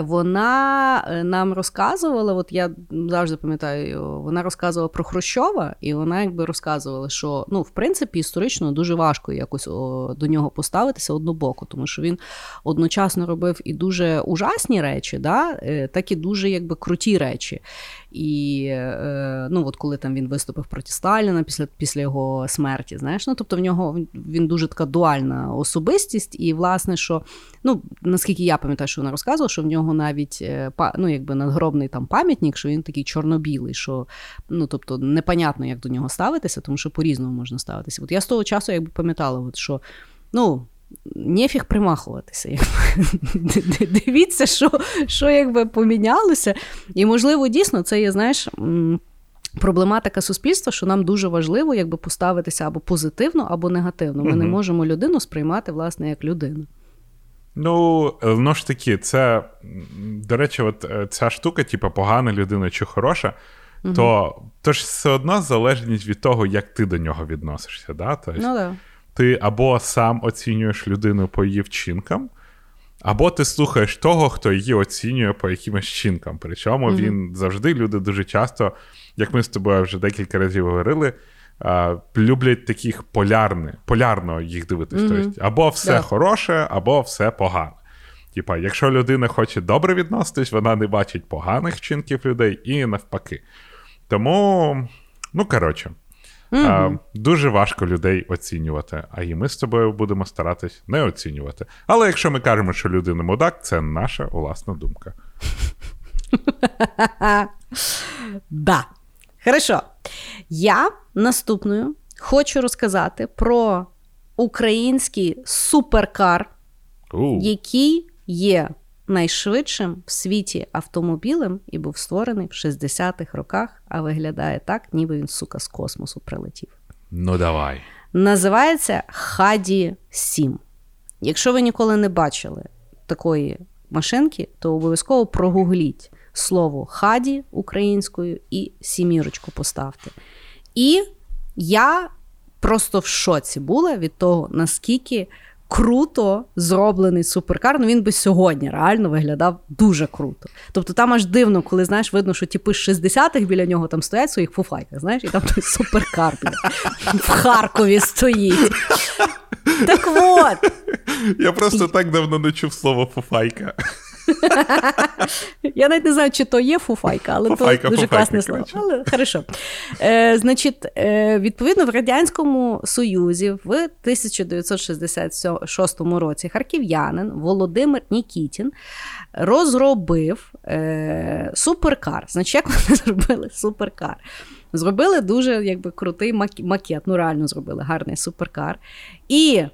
вона е, нам розказувала, от я завжди пам'ятаю, вона розказувала про Хрущова, і вона якби розказувала, що ну, в принципі, історично дуже важко якось до нього поставитися однобоко, тому що він одночасно робив і дуже ужасні речі, да, е, так і дуже якби круті речі. І е, ну, от коли там він виступив проти Сталіна після, після його смерті, знаєш, ну тобто в нього він дуже така дуальна особистість, і власне, що ну, наскільки я пам'ятаю, що вона розказувала, що в нього навіть е, ну, якби надгробний там пам'ятник, що він такий чорно-білий, що ну, тобто непонятно, як до нього ставитися, тому що по-різному можна ставитися. От я з того часу якби пам'ятала, от, що ну. Нефіг примахуватися. <laughs> Дивіться, що що якби помінялося. І, можливо, дійсно, це є, знаєш, проблематика суспільства, що нам дуже важливо якби поставитися або позитивно, або негативно. Ми угу. не можемо людину сприймати, власне, як людину. Ну, воно ж таки, це, до речі, от е, ця штука, типу, погана людина чи хороша, угу. то то ж все одно залежність від того, як ти до нього відносишся. Да? Тобто, ну, да. Ти або сам оцінюєш людину по її вчинкам, або ти слухаєш того, хто її оцінює по якимось чинкам. Причому угу. він завжди, люди дуже часто, як ми з тобою вже декілька разів говорили, а, люблять таких полярних, полярно їх дивитись. Mm-hmm. Тобто, або все yeah. хороше, або все погане. Типа, якщо людина хоче добре відноситись, вона не бачить поганих вчинків людей і навпаки. Тому, ну коротше, mm-hmm. дуже важко людей оцінювати. А і ми з тобою будемо старатись не оцінювати. Але якщо ми кажемо, що людина мудак, це наша власна думка. <laughs> Да. Хорошо. Я наступною хочу розказати про український суперкар, який є найшвидшим в світі автомобілем і був створений в 60-х роках, а виглядає так, ніби він, сука, з космосу прилетів. Ну, давай. Називається Хаді 7. Якщо ви ніколи не бачили такої машинки, то обов'язково прогугліть слово хаді українською і сімірочку поставте. І я просто в шоці була від того, наскільки круто зроблений суперкар. Ну він би сьогодні реально виглядав дуже круто. Тобто там аж дивно, коли знаєш, видно, що типи з 60-х біля нього там стоять в своїх фуфайках, знаєш, і там той суперкар в Харкові стоїть. Так от. Я просто так давно не чув слово фуфайка. <laughs> Я навіть не знаю, чи то є фуфайка, але фуфайка, то дуже класне слово. Але хорошо. Е, Значить, е, відповідно, в Радянському Союзі в 1966 році харків'янин Володимир Нікітін розробив е, суперкар. Значить, як вони <laughs> зробили суперкар? Зробили дуже якби, крутий макет. Ну, реально зробили гарний суперкар. І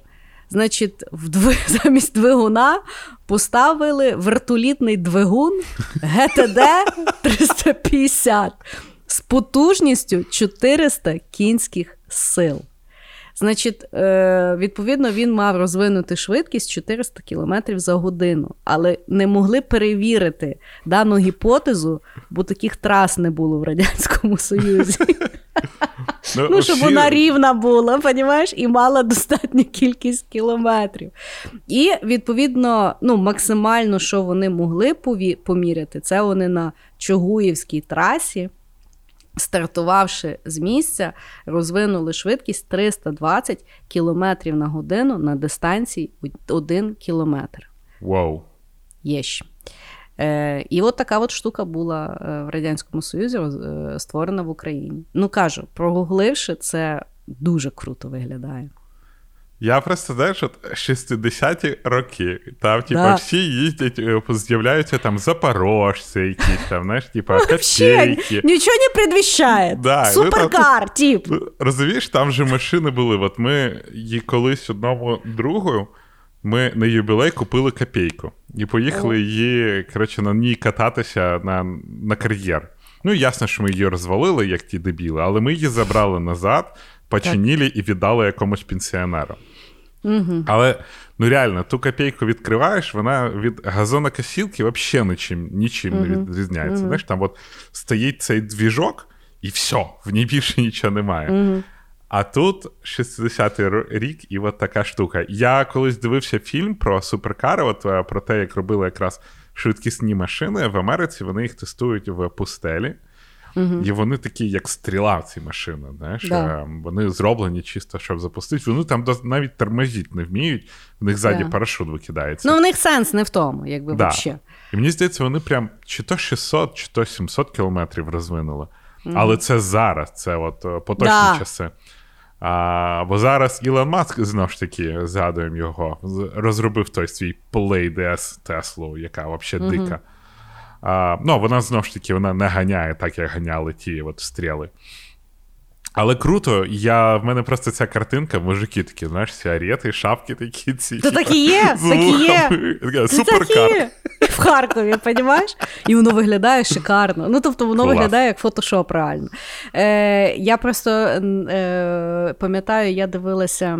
Значить, в <laughs> замість двигуна поставили вертолітний двигун ГТД 350 з потужністю 400 кінських сил. Значить, е, відповідно, він мав розвинути швидкість 400 км за годину, але не могли перевірити дану гіпотезу, бо таких трас не було в Радянському Союзі. <laughs> Ну, ну щоб всі... вона рівна була, понімаєш, і мала достатню кількість кілометрів. І, відповідно, ну, максимально, що вони могли поміряти, це вони на Чогуївській трасі стартувавши з місця, розвинули швидкість 320 км на годину на дистанції 1 кілометр. Вау. Єщ. Е, І от така от штука була е, в Радянському Союзі е, створена в Україні. Ну кажу, прогугливши, це дуже круто виглядає. Я просто знаєш, от 60-ті роки, там, типу, да. всі їздять, е, з'являються там запорожці, якісь там, знаєш, типу, копейки. Нічого не предвіщає. Да, Суперкар, ну, тип. Розумієш, там же машини були. От ми її колись одному другу, ми на юбілей купили копійку. І поїхали її, коротше, на ній кататися на, на кар'єр. Ну, ясно, що ми її розвалили, як ті дебіли, але ми її забрали назад, починили і віддали якомусь пенсіонеру. Угу. Але ну реально, ту копійку відкриваєш, вона від газонокосілки взагалі нічим нічим угу. не відрізняється. Угу. Знаєш, там от стоїть цей двіжок, і все, в ній більше нічого немає. А тут 60-й рік, і от така штука. Я колись дивився фільм про суперкари, от е, про те, як робили якраз швидкісні машини в Америці. Вони їх тестують в пустелі. Угу. І вони такі, як стріла, ці машини. знаєш. Да. Ем, вони зроблені чисто, щоб запустити. Вони там навіть тормозити не вміють, в них ззаді да. парашут викидається. Ну, у них сенс не в тому, якби да. взагалі. І мені здається, вони прям чи то 600, чи то 700 кілометрів розвинули. Угу. Але це зараз, це от е, поточні часи. А, Бо зараз Ілон Маск знову ж таки згадуємо його, розробив той свій Palladius Теслу, яка взагалі дика. А, Ну, вона знову ж таки вона не ганяє так, як ганяли ті от стріли. Але круто, я, в мене просто ця картинка, мужики такі, знаєш, сіарети, шапки такі ці. Та такі є, такі є. Суперкар. В Харкові, розумієш? І воно виглядає шикарно. Ну, тобто, воно Клас. виглядає як фотошоп, реально. Е, Я просто е, пам'ятаю, я дивилася,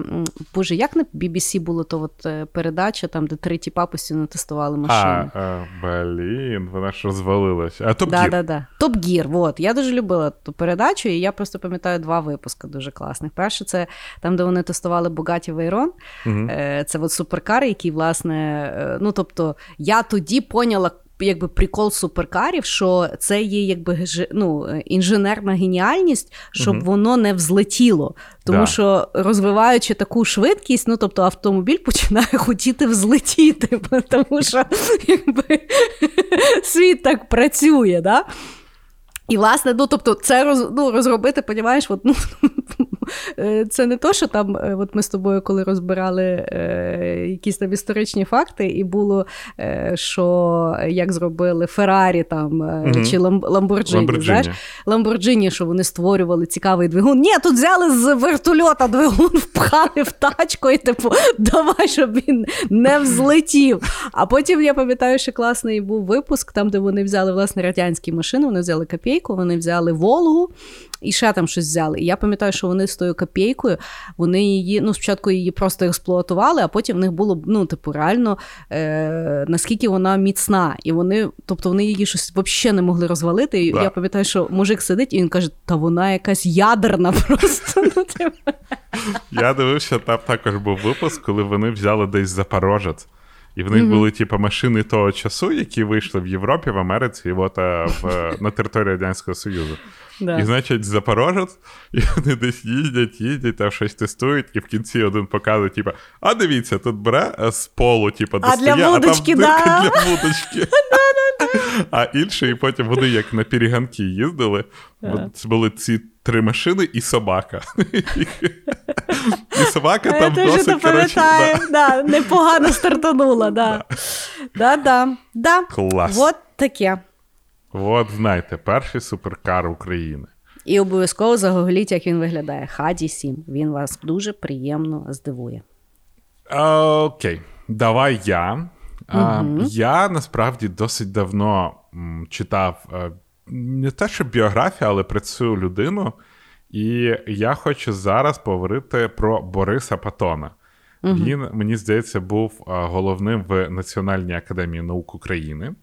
боже, як на BBC було то от е, передача, там, де три тіпа постійно тестували машини. А, а блін, вона ж розвалилася. А Топ-гір. Да, да, да. Топ-гір, от. Я дуже любила ту передачу, і я просто пам'ятаю два випуски дуже класних. Перше, це там, де вони тестували Bugatti Veyron. Угу. Це от суперкар, який, власне, е, ну тобто, я тоді поняла. Якби прикол суперкарів, що це є якби ну, інженерна геніальність, щоб uh воно не взлетіло. Тому да. що розвиваючи таку швидкість, ну тобто автомобіль <laughs> починає хотіти взлетіти, <laughs> тому що якби <laughs> світ так працює. Да? І, власне, ну тобто, це роз, ну, розробити, понімаєш, от, ну, це не то, що там, е, от ми з тобою, коли розбирали е, якісь там історичні факти, і було, е, що як зробили Феррарі там mm чи Ламборджині, знаєш, Ламборджині, що вони створювали цікавий двигун. Ні, тут взяли з вертольота двигун, <laughs> впхали в тачку, і типу, давай, щоб він не взлетів. А потім я пам'ятаю, що класний був випуск, там, де вони взяли власне радянські машини, вони взяли копійку, вони взяли Волгу і ще там щось взяли. І я пам'ятаю, що вони з тою копійкою, вони її, ну, спочатку її просто експлуатували, а потім в них було ну, типу, реально е, наскільки вона міцна. І вони, тобто вони її щось взагалі не могли розвалити. І да. я пам'ятаю, що мужик сидить, і він каже: та вона якась ядерна <laughs> просто. Ну, типу. Я дивився, там також був випуск, коли вони взяли десь Запорожець. І в них mm-hmm. були типу, машини того часу, які вийшли в Європі, в Америці, і от е, в, на території Радянського Союзу. Да. І, значить, Запорожець, і вони десь їздять, їздять, там щось тестують, і в кінці один показує, типу, а дивіться, тут бере е, з полу, типу, достає, а, для вудочки, а там дирка да. для вудочки. <laughs> А інший, і потім вони як на перегонки їздили. Це були ці три машини і собака. І собака там досить, коротше, да. непогано стартанула, да. Да, да, Клас. От таке. От, знаєте, перший суперкар України. І обов'язково загугліть, як він виглядає. Хаді 7. Він вас дуже приємно здивує. Окей, давай я. Угу. Я насправді досить давно читав е, не те, що біографію, але про цю людину. І я хочу зараз поговорити про Бориса Патона. Угу. Він, мені здається, був е, головним в Національній академії наук України.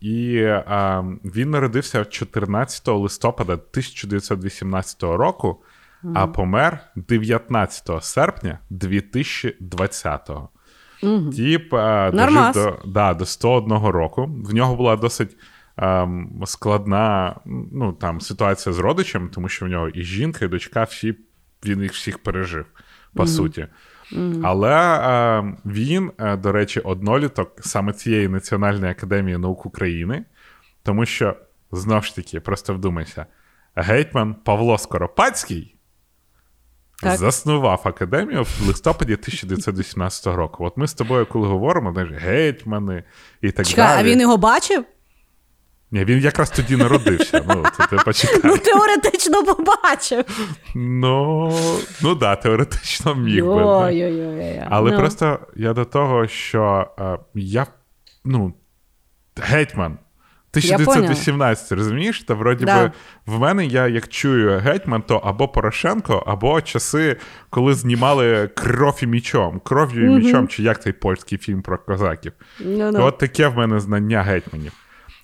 І а, він народився 14 листопада 1918 року, mm а помер 19 серпня 2020-го. Mm Тіп а, дожив до да, до 101 року. В нього була досить а, складна ну, там, ситуація з родичем, тому що в нього і жінка, і дочка, всі, він їх всіх пережив, по mm суті. Mm. Але е, він, е, до речі, одноліток саме цієї Національної академії наук України, тому що, знову ж таки, просто вдумайся, гетьман Павло Скоропадський так. заснував академію в листопаді 1918 року. От ми з тобою, коли говоримо, знаєш, гетьмани і так Чекай, далі. А він його бачив? Ні, він якраз тоді народився. Ну, ти почекай. Ну, теоретично побачив. Ну, ну да, теоретично міг би. Але no. Ну. просто я до того, що е, я ну, гетьман. 1918, розумієш? Та вроді да. би в мене я як чую гетьман, то або Порошенко, або часи, коли знімали кров і мічом. Кров'ю і mm-hmm. мічом, чи як цей польський фільм про козаків. No-no. От таке в мене знання гетьманів.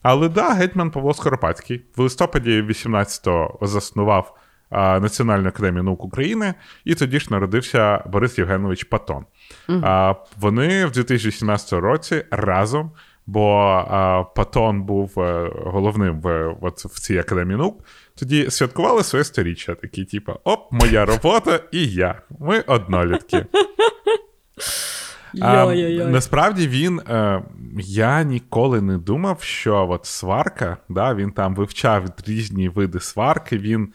Але да, гетьман Павло Скоропадський в листопаді 18-го заснував а, Національну академію наук України, і тоді ж народився Борис Євгенович Патон. Угу. А, Вони в 2018 році разом, бо а, Патон був а, е, головним в, от, в цій академії наук. Тоді святкували своє сторіччя. Такі, типу, оп, моя робота і я. Ми однолітки. <laughs> А, Насправді він. Е, я ніколи не думав, що от сварка, да, він там вивчав різні види сварки. Він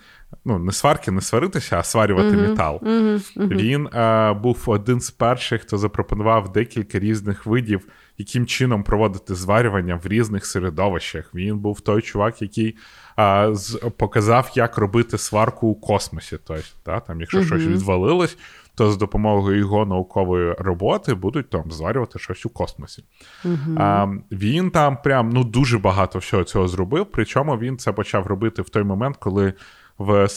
ну, не сварки, не сваритися, а сварювати Мгм. метал. Мгм, мгм. Він е, був один з перших, хто запропонував декілька різних видів, яким чином проводити зварювання в різних середовищах. Він був той чувак, який е, з, показав, як робити сварку у космосі. Тобто, да, там, якщо щось відвалилось, то з допомогою його наукової роботи будуть там зварювати щось у космосі. Мгм. А, він там прям ну дуже багато всього цього зробив. Причому він це почав робити в той момент, коли в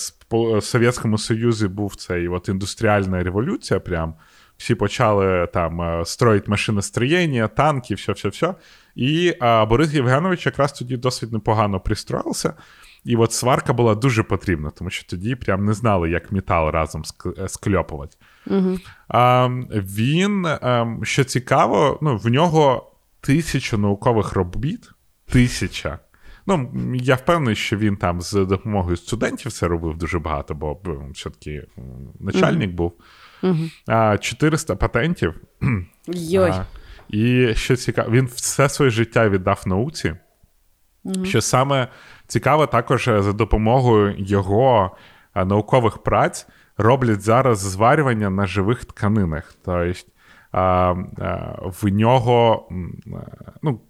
Совєтському Союзі був цей от індустріальна революція. Прям всі почали там е, строїти машиностроєння, танки, все, все, все. І а, Борис Євгенович якраз тоді досить непогано пристроївся. І от сварка була дуже потрібна, тому що тоді прям не знали, як метал разом е, скльопувати. Мгм. А, він, ем, що цікаво, ну, в нього тисяча наукових робіт. Тисяча. Ну, я впевнений, що він там з допомогою студентів це робив дуже багато, бо все-таки начальник був. А, 400 патентів. Йой. А, і що цікаво, він все своє життя віддав науці. Що саме цікаво, також е, за допомогою його е, наукових праць роблять зараз зварювання на живих тканинах. Тобто а, а, в нього е, ну,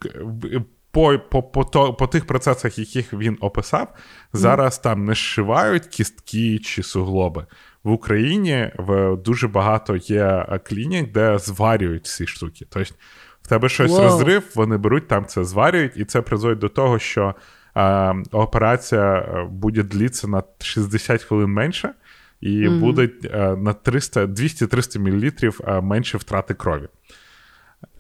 по, по, по, то, по тих процесах, яких він описав, зараз там не зшивають кістки чи суглоби. В Україні в дуже багато є е, клінік, де зварюють ці штуки. Тобто в тебе щось Вау. розрив, вони беруть там це зварюють, і це призводить до того, що е, операція е, буде длитися на 60 хвилин менше, і Мгм. буде е, на 300, 200-300 мл менше втрати крові.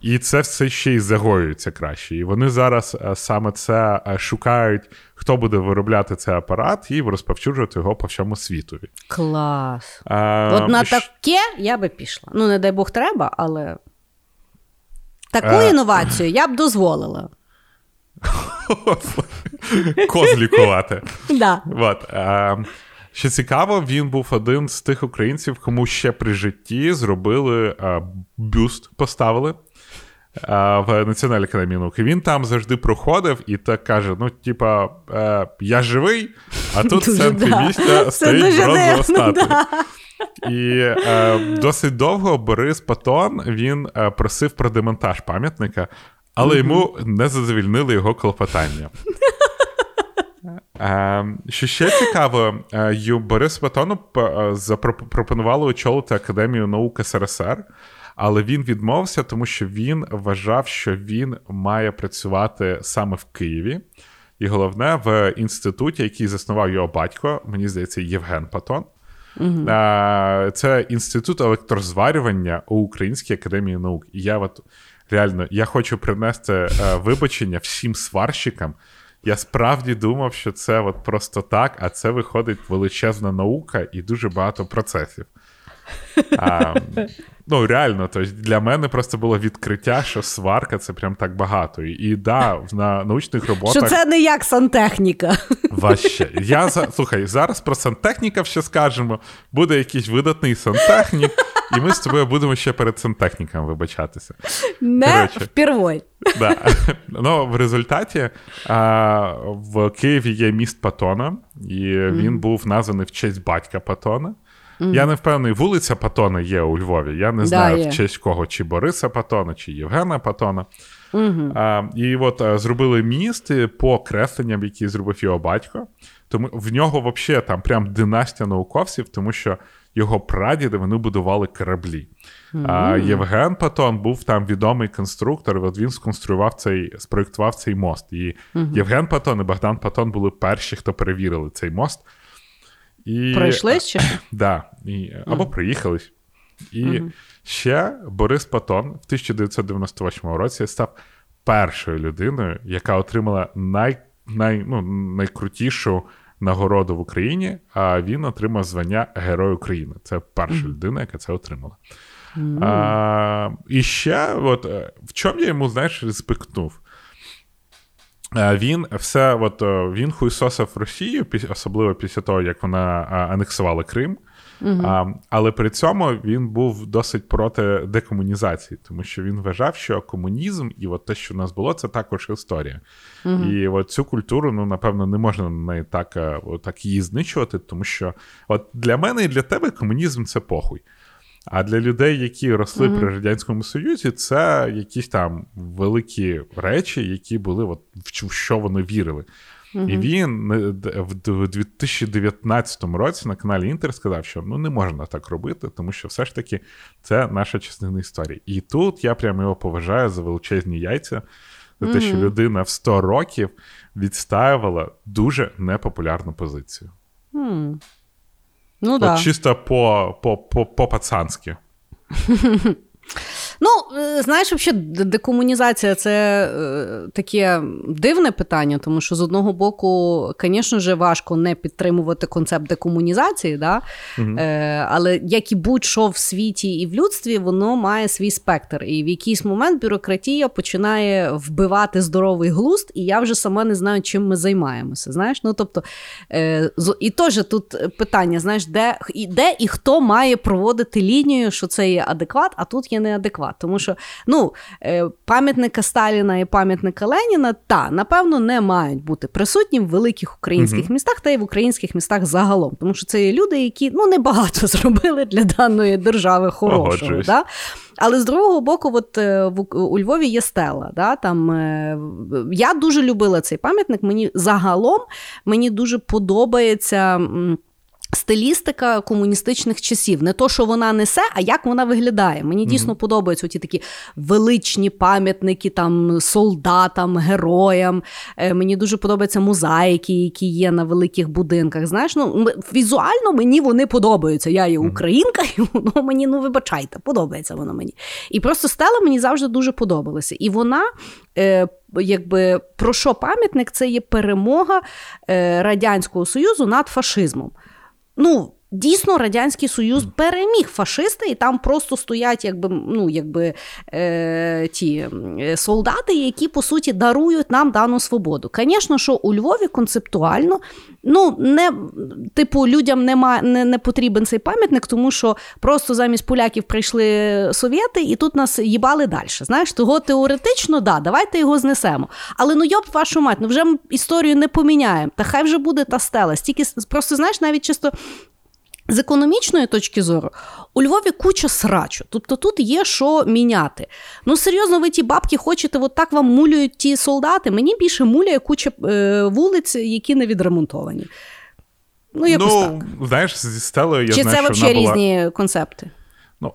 І це все ще й загоюється краще. І вони зараз е, саме це е, шукають, хто буде виробляти цей апарат і розповсюджувати його по всьому світові. Клас. Е, От на таке я би пішла. Ну, не дай Бог треба, але таку Е. інновацію я б дозволила. <laughs> Коз лікувати. <laughs> Да. От, е, що цікаво, він був один з тих українців, кому ще при житті зробили е, бюст, поставили. В Національній академії науки. Він там завжди проходив і так каже: ну, типа, е, я живий, а тут <laughs> в центрі да. місця стоїть бронзова статуя. да. І е, досить довго Борис Патон він е, просив про демонтаж пам'ятника, але йому не задовільнили його клопотання. Е, що ще цікаво, е, ю- Борису Патону запропонували очолити Академію наук СРСР, але він відмовився, тому що він вважав, що він має працювати саме в Києві. І головне, в інституті, який заснував його батько, мені здається, Євген Патон. Е, Це інститут електрозварювання у Українській академії наук. І я от реально я хочу принести е, вибачення всім сварщикам. Я справді думав, що це от просто так, а це виходить величезна наука і дуже багато процесів. <laughs> А, ну, реально, тобто для мене просто було відкриття, що сварка це прям так багато. І, да, на научних роботах. Що це не як сантехніка. Ваще. Я за... Слухай, зараз про сантехніка ще скажемо. Буде якийсь видатний сантехнік, і ми з тобою будемо ще перед сантехніком вибачатися. Не впервой. Да. Ну, в результаті а, в Києві є міст Патона, і він був названий в честь батька Патона. Я не впевнений, вулиця Патона є у Львові. Я не знаю, є. в честь кого, чи Бориса Патона, чи Євгена Патона. Угу. А, і от а, зробили міст е, по кресленням, які зробив його батько. Тому в нього взагалі там прям династія науковців, тому що його прадіди вони будували кораблі. А Євген Патон був там відомий конструктор. От він сконструював цей, спроєктував цей мост. І Євген Патон і Богдан Патон були перші, хто перевірили цей мост. І, Пройшлись чи? <coughs> Да, і, або приїхались. І ще Борис Патон в 1998 році став першою людиною, яка отримала най, най, ну, найкрутішу нагороду в Україні, а він отримав звання Герой України. Це перша людина, яка це отримала. А, і ще, от, е, в чому я йому, знаєш, респектнув? Е, Він все, от е, він хуйсосив Росію, особливо після того, як вона анексувала Крим. Угу. А, Але при цьому він був досить проти декомунізації, тому що він вважав, що комунізм і от те, що в нас було, це також історія. Угу. І от цю культуру, ну напевно, не можна не так, е, так її знищувати, тому що от для мене і для тебе комунізм це похуй. А для людей, які росли mm-hmm. при радянському союзі, це якісь там великі речі, які були, от в що вони вірили. Mm-hmm. І він в 2019 році на каналі Інтер сказав, що ну не можна так робити, тому що все ж таки це наша частина історії. І тут я прямо його поважаю за величезні яйця, за те, mm-hmm. що людина в 100 років відстаювала дуже непопулярну позицію. Ну, вот да. чисто по, по, по, по-пацанськи. <laughs> Ну, е, знаєш, взагалі, декомунізація це е, таке дивне питання, тому що з одного боку, звісно ж, важко не підтримувати концепт декомунізації, да? Угу. Але як і будь-що в світі і в людстві, воно має свій спектр. І в якийсь момент бюрократія починає вбивати здоровий глузд, і я вже сама не знаю, чим ми займаємося. Знаєш? Ну, тобто, І теж тут питання: знаєш, де, де і хто має проводити лінію, що це є адекват, а тут є неадекват Тому що ну, е, пам'ятника Сталіна і пам'ятника Леніна та напевно не мають бути присутні в великих українських угу. містах та й в українських містах загалом. Тому що це є люди, які ну небагато <laughs> зробили для даної держави хорошого. Да? Але з другого боку, от е, в у Львові є стела. Да? Там, е, Я дуже любила цей пам'ятник. Мені загалом мені дуже подобається. Стилістика комуністичних часів, не то, що вона несе, а як вона виглядає. Мені дійсно mm-hmm. подобаються ті такі величні пам'ятники там солдатам, героям. Е, мені дуже подобаються мозаїки, які є на великих будинках. Знаєш, ну візуально мені вони подобаються. Я є українка, <laughs> і воно мені, ну вибачайте, подобається воно мені. І просто стела мені завжди дуже подобалася. І вона. Е, Якби про що пам'ятник це є перемога е, Радянського Союзу над фашизмом ну. Дійсно, Радянський Союз переміг фашисти, і там просто стоять якби, ну, якби, е, ті солдати, які, по суті, дарують нам дану свободу. Звісно, що у Львові концептуально ну, не, типу, людям нема, не, не потрібен цей пам'ятник, тому що просто замість поляків прийшли совєти, і тут нас їбали далі. Знаєш, того теоретично, да, давайте його знесемо. Але ну йоб вашу мать, ну вже історію не поміняємо. Та хай вже буде та стела. Стільки просто знаєш, навіть чисто з економічної точки зору, у Львові куча срачу. Тобто тут є що міняти. Ну, серйозно, ви ті бабки хочете, от так вам мулюють ті солдати. Мені більше муляє куча е, вулиць, які не відремонтовані. Ну, якось ну, так. знаєш, зі стелою я Чи знаю, це взагалі була... різні концепти? Ну,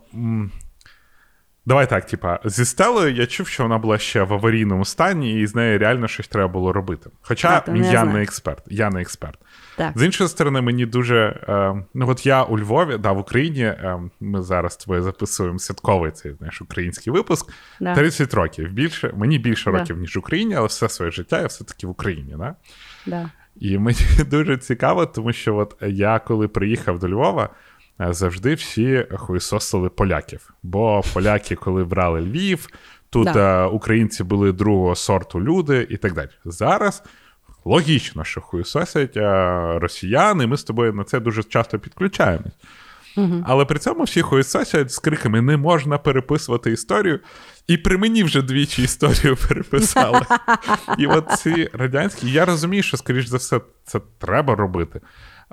Давай так, типа, зі стелою я чув, що вона була ще в аварійному стані, і з нею реально щось треба було робити. Хоча так, я не експерт. Я не експерт. Так. З іншої сторони, мені дуже. Е, ну, от я у Львові, да, в Україні, е, ми зараз твоє записуємо святковий цей знаєш, український випуск. Да. 30 років. Більше, Мені більше да. років, ніж в Україні, але все своє життя я все-таки в Україні. Да? Да. І мені <laughs> дуже цікаво, тому що от я коли приїхав до Львова. Е, завжди всі хуйсосили поляків. Бо поляки, коли брали Львів, тут да. українці були другого сорту люди і так далі. Зараз логічно, що хуйсосять росіяни, ми з тобою на це дуже часто підключаємось. Угу. Але при цьому всі хуйсосять з криками не можна переписувати історію. І при мені вже двічі історію <laughs> переписали. І от ці радянські, я розумію, що, скоріш за все, це треба робити.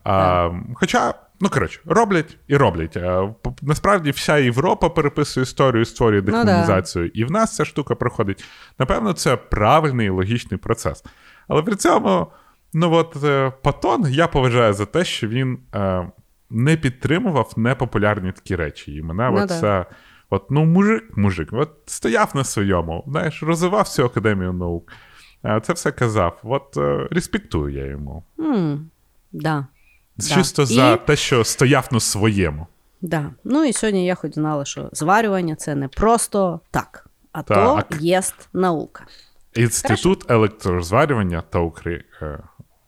А, Хоча, ну коротше, роблять і роблять. А, насправді, вся Європа переписує історію, створює декомунізацію, ну, да. і в нас ця штука проходить. Напевно, це правильний і логічний процес. Але при цьому, ну от е, Патон я поважаю за те, що він е, не підтримував непопулярні такі речі. І мене ну, от це. От, ну, мужик, мужик, от стояв на своєму, знаєш, розвивав всю академію наук. Це все казав. От е, респектую я йому. Mm, да. Чисто да. за і... те, що стояв на своєму. Да. Ну і сьогодні я хоч знала, що зварювання це не просто так, а так. то є наука. Інститут Хорошо. електрозварювання та Украї... Е,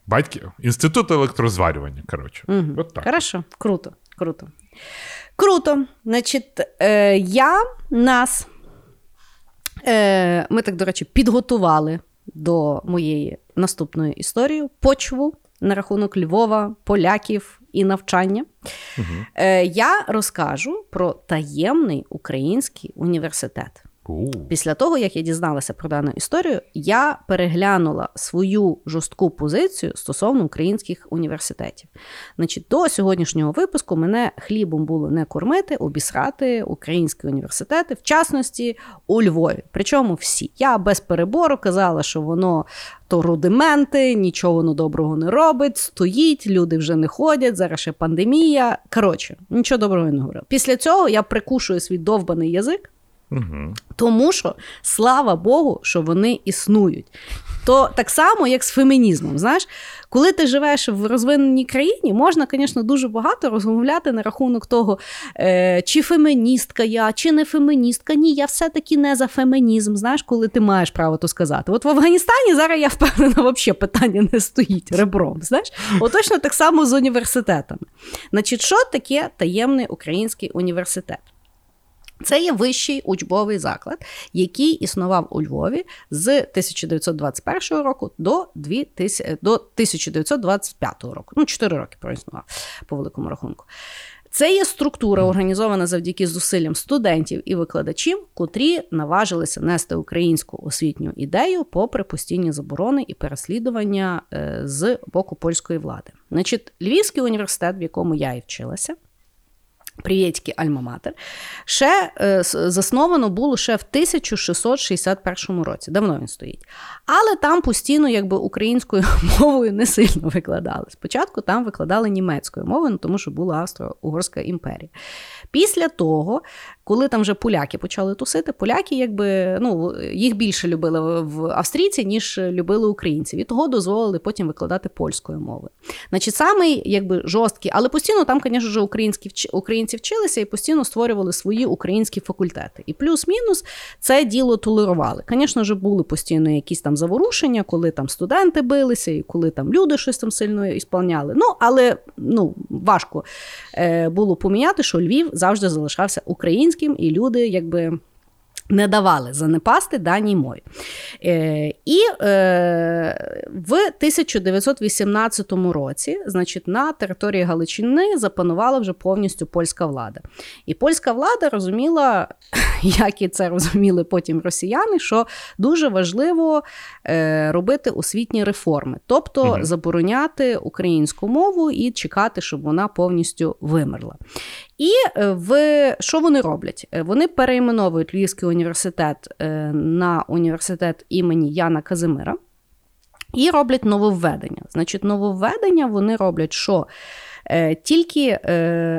Батьків. Інститут електрозварювання. коротше. Угу. От так. Хорошо, круто, круто. Круто. Значить, е, я нас. Е, Ми так, до речі, підготували до моєї наступної історії почву на рахунок Львова, поляків і навчання. Угу. Я розкажу про таємний український університет. Після того, як я дізналася про дану історію, я переглянула свою жорстку позицію стосовно українських університетів. Значить, до сьогоднішнього випуску мене хлібом було не кормити, обісрати українські університети, в частності у Львові. Причому всі. Я без перебору казала, що воно то рудименти, нічого воно доброго не робить, стоїть, люди вже не ходять, зараз ще пандемія. Коротше, нічого доброго не говорила. Після цього я прикушую свій довбаний язик. Угу. Тому що слава Богу, що вони існують. То так само, як з фемінізмом. Знаєш, коли ти живеш в розвиненій країні, можна, звісно, дуже багато розмовляти на рахунок того, е, чи феміністка я, чи не феміністка. Ні, я все-таки не за фемінізм. Знаєш, коли ти маєш право то сказати. От в Афганістані зараз я впевнена, взагалі питання не стоїть ребром. Знаєш, От точно так само з університетами. Значить, що таке таємний український університет? Це є вищий учбовий заклад, який існував у Львові з 1921 року до 2000, до 1925 року. Ну, 4 роки проіснував по великому рахунку. Це є структура, організована завдяки зусиллям студентів і викладачів, котрі наважилися нести українську освітню ідею попри постійні заборони і переслідування е, з боку польської влади. Значить, Львівський університет, в якому я і вчилася. Привєтський Альма-Матер, ще е, засновано було ще в 1661 році. Давно він стоїть. Але там постійно якби українською <laughs> мовою не сильно викладали. Спочатку там викладали німецькою мовою, ну, тому що була Австро-Угорська імперія. Після того, коли там вже поляки почали тусити, поляки якби ну, їх більше любили в австрійці, ніж любили українців. І того дозволили потім викладати польською мовою. Значить, самий якби жорсткий, але постійно там, звісно українські українці вчилися і постійно створювали свої українські факультети. І плюс-мінус це діло толерували. Звісно ж, були постійно якісь там заворушення, коли там студенти билися, і коли там люди щось там сильно ісполняли. Ну, але ну, важко е, було поміняти, що Львів завжди залишався українським, і люди якби. Не давали занепасти даній мові. Е, І е, в 1918 році, значить, на території Галичини запанувала вже повністю польська влада. І польська влада розуміла, <laughs> як і це розуміли потім росіяни, що дуже важливо е, робити освітні реформи, тобто угу. забороняти українську мову і чекати, щоб вона повністю вимерла. І в що вони роблять? Вони перейменовують Львівський університет е, на університет імені Яна Казимира і роблять нововведення. Значить, нововведення вони роблять, що тільки,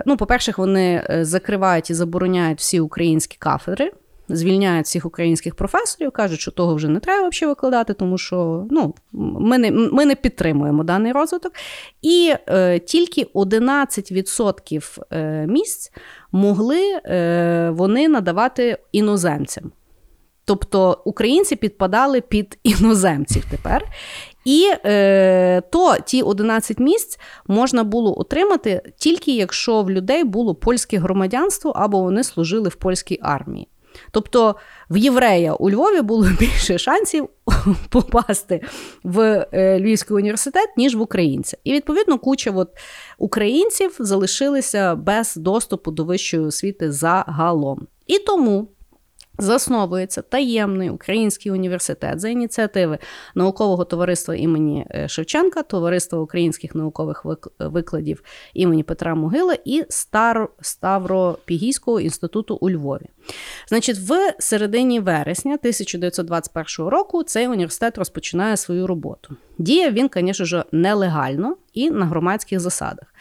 ну, по-перше, вони закривають і забороняють всі українські кафедри звільняють всіх українських професорів, кажуть, що того вже не треба взагалі викладати, тому що ну, ми не ми не підтримуємо даний розвиток. І е, тільки 11% е, місць могли е, вони надавати іноземцям. Тобто українці підпадали під іноземців тепер. І е, то ті 11 місць можна було отримати тільки якщо в людей було польське громадянство або вони служили в польській армії. Тобто в єврея у Львові було <laughs> більше шансів <laughs> попасти в е, Львівський університет, ніж в українця. І відповідно куча от українців залишилися без доступу до вищої освіти загалом. І тому Засновується таємний український університет за ініціативи наукового товариства імені е, Шевченка, товариства українських наукових викладів імені Петра Могила і Стар... Ставропігійського інституту у Львові. Значить, в середині вересня 1921 року цей університет розпочинає свою роботу. Діяв він, звісно нелегально і на громадських засадах.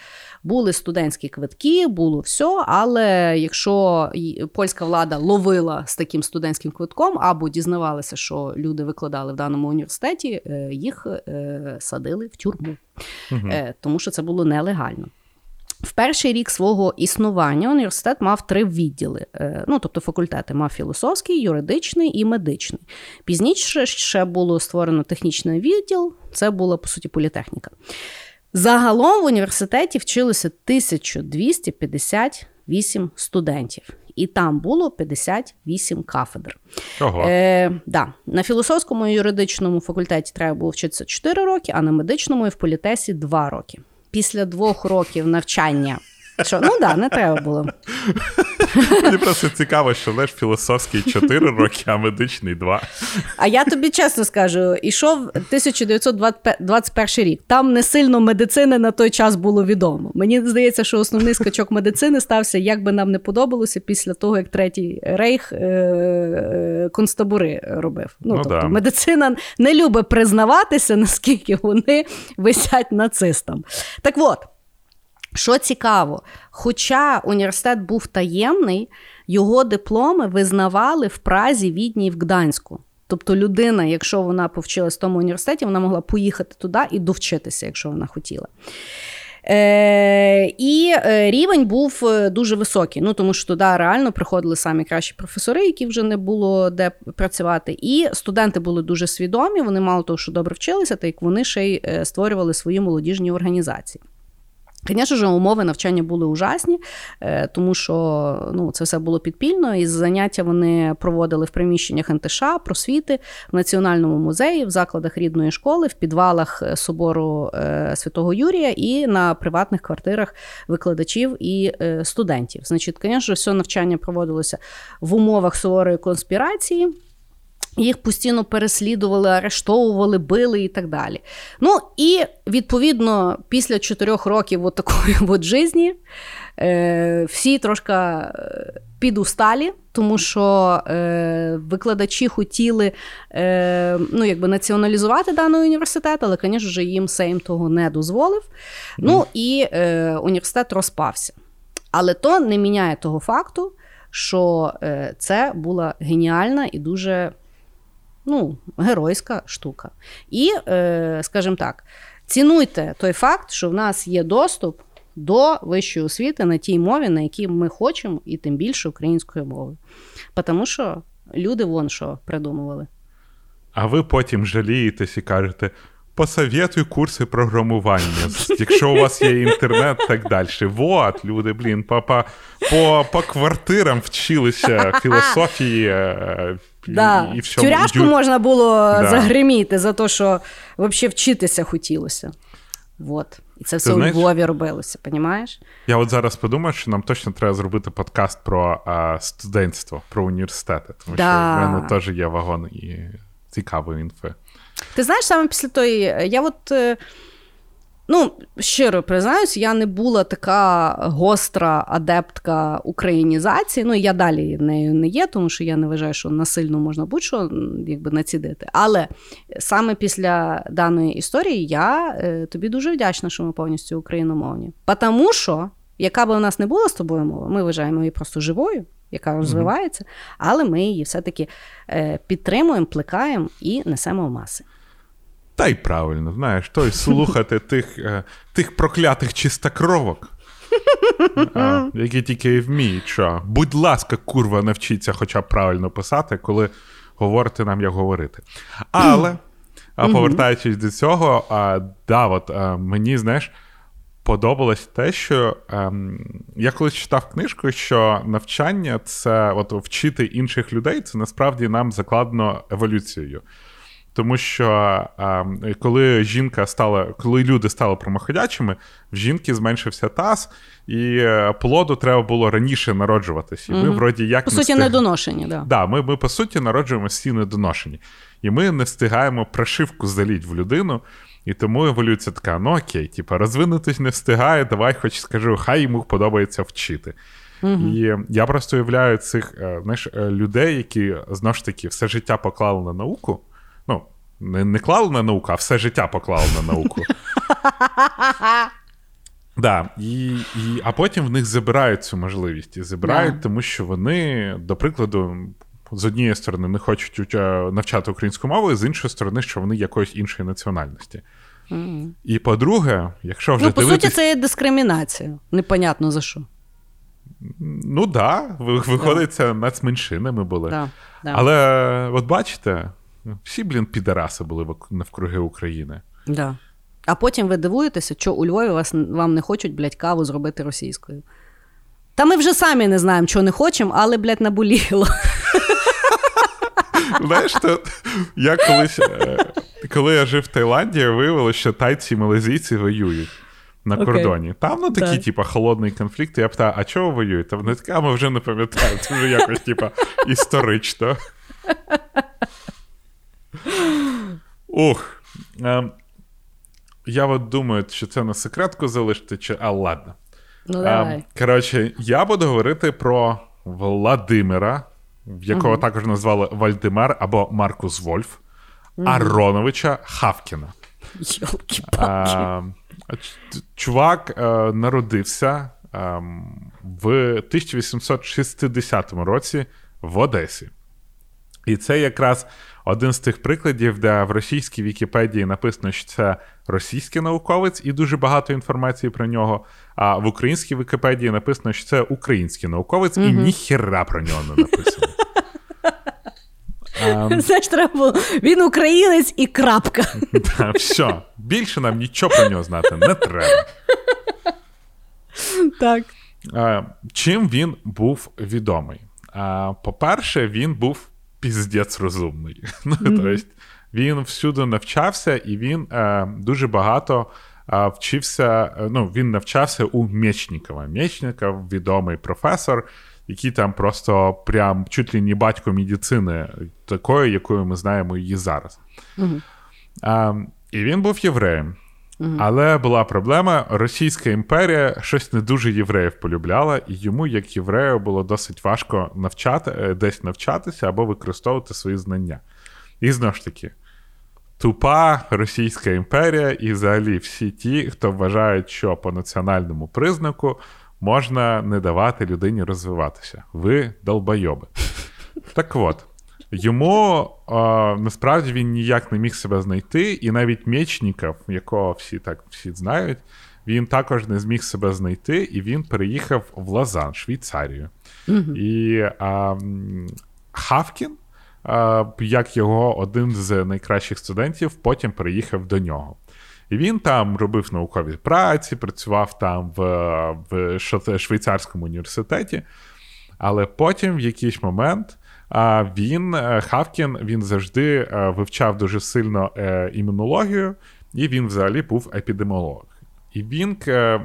Були студентські квитки, було все. Але якщо польська влада ловила з таким студентським квитком або дізнавалися, що люди викладали в даному університеті, е, їх е, садили в тюрму, угу. тому що це було нелегально. В перший рік свого існування університет мав три відділи. Ну, тобто факультети мав філософський, юридичний і медичний. Пізніше ще було створено технічний відділ, це була по суті політехніка. Загалом в університеті вчилося 1258 студентів, і там було 58 кафедр. Ого. Е, да. На філософському і юридичному факультеті треба було вчитися 4 роки, а на медичному і в політесі 2 роки. після двох років навчання. Що, ну да, не треба було. Мені просто цікаво, що лиш філософський 4 роки, а медичний 2. А я тобі чесно скажу, ішов 1921 рік. Там не сильно медицини на той час було відомо. Мені здається, що основний скачок медицини стався, як би нам не подобалося, після того, як третій рейх е- е- концтабори робив. Ну, Ну, тобто, да. медицина не любить признаватися, наскільки вони висять нацистам. Так от. Що цікаво, хоча університет був таємний, його дипломи визнавали в Празі, Відні і в Гданську. Тобто людина, якщо вона повчилась в тому університеті, вона могла поїхати туди і довчитися, якщо вона хотіла. Е, і е, рівень був е, дуже високий, ну тому що туди реально приходили самі кращі професори, які вже не було де працювати. І студенти були дуже свідомі, вони мало того, що добре вчилися, так як вони ще й е, створювали свої молодіжні організації. Звісно ж, умови навчання були ужасні, е, тому що ну, це все було підпільно, і заняття вони проводили в приміщеннях НТШ, просвіти, в Національному музеї, в закладах рідної школи, в підвалах е, собору е, Святого Юрія і на приватних квартирах викладачів і студентів. Значить, звісно, все навчання проводилося в умовах суворої конспірації. Їх постійно переслідували, арештовували, били і так далі. Ну і відповідно, після чотирьох років от такої <laughs> от житті е, всі трошки е, підусталі, тому що е, викладачі хотіли е, ну, якби націоналізувати даний університет, але, звісно їм Сейм того не дозволив. Ну і е, університет розпався. Але то не міняє того факту, що е, це була геніальна і дуже ну, геройська штука. І, е, скажімо так, цінуйте той факт, що в нас є доступ до вищої освіти на тій мові, на якій ми хочемо, і тим більше українською мовою. Тому що люди вон що придумували. А ви потім жалієтесь і кажете: посоветуй курси програмування, якщо у вас є інтернет, так далі. Вот, люди, блін, по, по, по, по квартирам вчилися філософії. Е, і- Да. і всьому. Тюряшку Ю- можна було Да. загриміти за те, що взагалі вчитися хотілося. Вот. І це все у Львові робилося, понімаєш? Я от зараз подумав, що нам точно треба зробити подкаст про а, студентство, про університети, тому Да. що в мене теж є вагон і цікавої інфи. Ти знаєш, саме після тої, я от. Ну, щиро признаюсь, я не була така гостра адептка українізації. Ну, я далі нею не є, тому що я не вважаю, що насильно можна будь-що якби націдити. Але саме після даної історії я е, тобі дуже вдячна, що ми повністю україномовні. Тому що, яка би у нас не була з тобою мова, ми вважаємо її просто живою, яка розвивається, але ми її все-таки е, підтримуємо, плекаємо і несемо в маси. Та й правильно, знаєш, той слухати тих, е, тих проклятих чистокровок, а, які тільки і вміють, що будь ласка, курва, навчіться хоча б правильно писати, коли говорите нам, як говорити. Але, а повертаючись до цього, а, да, от а, мені, знаєш, подобалось те, що ем, я колись читав книжку, що навчання це от вчити інших людей, це насправді нам закладено еволюцією. Тому що коли жінка стала, коли люди стали промоходячими, в жінки зменшився таз, і е, плоду треба було раніше народжуватись. І ми, вроді, як По не суті, встиг- недоношені, да. Да, ми, ми по суті народжуємо всі недоношені. І ми не встигаємо прошивку заліть в людину. І тому еволюція така: ну окей, типу, розвинутись не встигає, давай хоч скажу, хай йому подобається вчити. І я просто уявляю цих е, знаєш, е, людей, які знову ж таки все життя поклали на науку. Ну, не, не клали на науку, а все життя поклали на науку. <laughs> Да, і, і, а потім в них забирають цю можливість. І забирають, Да. тому що вони, до прикладу, з однієї сторони не хочуть навчати українську мову, з іншої сторони, що вони якоїсь іншої національності. Мгм. І по-друге, якщо вже Ну, по суті, це є дискримінація. Непонятно за що. ну да, ви- виходить, це нацменшинами були. Да, да. Але от бачите, всі, блін, підараси були навкруги України. Да. А потім ви дивуєтеся, що у Львові вас, вам не хочуть, блядь, каву зробити російською. Та ми вже самі не знаємо, чого не хочемо, але, блядь, наболіло. Знаєш, то я колись, е, коли я жив в Таїланді, виявилося, що тайці і малазійці воюють. на кордоні. Там ну такі, Так. типа, холодний конфлікт. Я питаю, а чого ви воюєте? Вони такі, а ми вже не пам'ятаємо. Це вже якось, типа, історично. Ух. Ем, я от думаю, що це на секретку залишити, чи. А ладно. Ну, Ем, давай. коротше, я буду говорити про Владимира, якого також назвали Вальдемар або Маркус Вольф, Ароновича Хавкіна. Йолки-палки. Чувак е, народився ем, в 1860 році в Одесі. І це якраз один з тих прикладів, де в російській Вікіпедії написано, що це російський науковець, і дуже багато інформації про нього. А в українській Вікіпедії написано, що це український науковець, і ніхера про нього не написано. <laughs> Ем, Знаєш, треба було. Він українець і крапка. <laughs> Все, більше нам нічого про нього знати не треба. Так. Е, Чим він був відомий? Е, По-перше, він був піздець розумний. <laughs> Ну, тобто, він всюди навчався, і він е, дуже багато е, вчився. е, Ну, він навчався у Мєчнікова. Мєчніков відомий професор, який там просто прям чуть ли не батько медицини, такої, якою ми знаємо її зараз. А, і він був євреєм. Але була проблема: Російська імперія щось не дуже євреїв полюбляла, і йому, як єврею, було досить важко навчати, е, десь навчатися або використовувати свої знання. І знову ж таки, тупа Російська імперія, і взагалі всі ті, хто вважають, що по національному признаку можна не давати людині розвиватися. Ви долбойоби. Так от, йому е, насправді він ніяк не міг себе знайти, і навіть Мєчніков, якого всі так всі знають, він також не зміг себе знайти, і він переїхав в Лозан, Швейцарію. І а, Хавкін, а, як його один з найкращих студентів, потім переїхав до нього. І він там робив наукові праці, працював там в, в швейцарському університеті. Але потім, в якийсь момент, а, він, е, Хавкін, він завжди е, вивчав дуже сильно е, імунологію, і він взагалі був епідеміолог. І він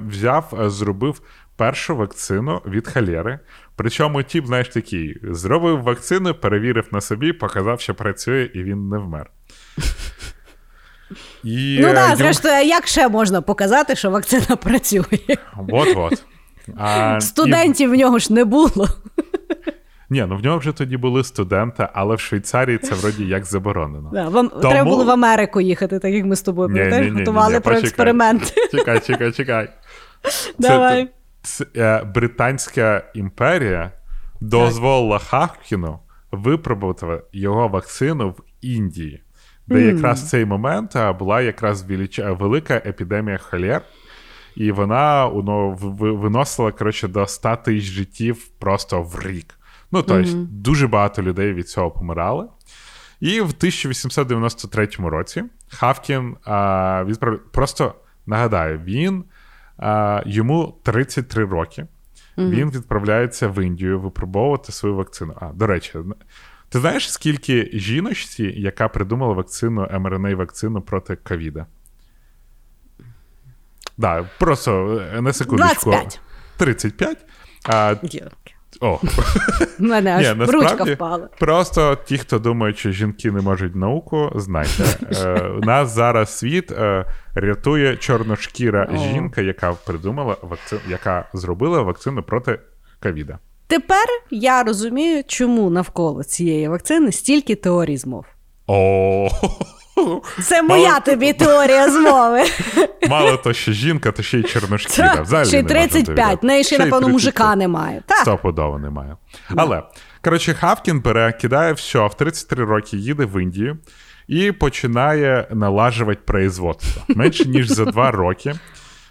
взяв, зробив першу вакцину від халери. Причому тіп, знаєш, такий, зробив вакцину, перевірив на собі, показав, що працює, і він не вмер. І, Ну так, зрештою, як ще можна показати, що вакцина працює? От-от. А, і- Студентів в нього ж не було. Ні, ну в нього вже тоді були студенти, але в Швейцарії це вроді як заборонено. Да, вам Тому- треба було в Америку їхати, так як ми з тобою пам'ятаєш, Ні-ні-ні-ні, готували про почекай. експеримент. Чекай, чекай, чекай. Це- Давай. Це, е, Британська імперія дозволила Хавкіну випробувати його вакцину в Індії, де якраз в цей момент була якраз велич- велика епідемія холер. І вона ну, виносила коротше, до 100 тисяч життів просто в рік. Ну, тобто, дуже багато людей від цього помирали. І в 1893 році Хавкін а, відправ... просто нагадаю, він а, йому 33 роки. Він відправляється в Індію випробовувати свою вакцину. А, до речі, ти знаєш, скільки жіночці, яка придумала вакцину mRNA вакцину проти ковіда? Да, просто е, на секундочку. 25. 35. А, о, У <laughs> мене аж ні, ручка впала. Просто ті, хто думають, що жінки не можуть науку, знайте. <laughs> Е, у нас зараз світ е, рятує чорношкіра О. жінка, яка придумала вакцину, яка зробила вакцину проти ковіда. Тепер я розумію, чому навколо цієї вакцини стільки теорій змов. О, <laughs> Це моя Мало- тобі теорія змови. <laughs> мало то, що жінка, то ще й чорношкіра. Взагалі Ще й не 35. неї ще, й напевно, 35. мужика немає. Стопудово немає. Але, коротше, Хавкін бере, кидає все, в 33 роки їде в Індію і починає налажувати производство. Менше ніж за два роки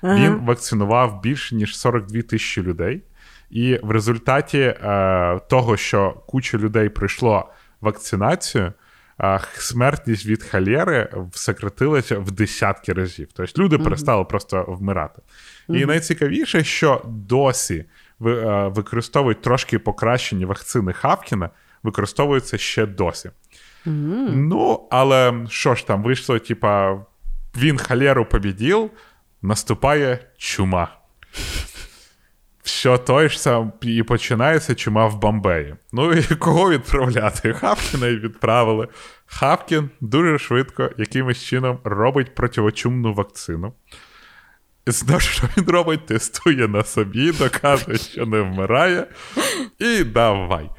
він вакцинував більше ніж 42 тисячі людей. І в результаті е, того, що куча людей пройшло вакцинацію, смертність від холери сократилася в десятки разів. Тобто люди перестали просто вмирати. І найцікавіше, що досі е, використовують трошки покращені вакцини Хавкіна, використовуються ще досі. Ну, але що ж там вийшло, типа, він холеру побідів, наступає чума. Що той ж сам і починається чума в Бомбеї. Ну і <laughs> кого відправляти? Хавкіна й відправили. Хавкін дуже швидко якимось чином робить противочумну вакцину. Знову що він робить, тестує на собі, доказує, що не вмирає. І давай.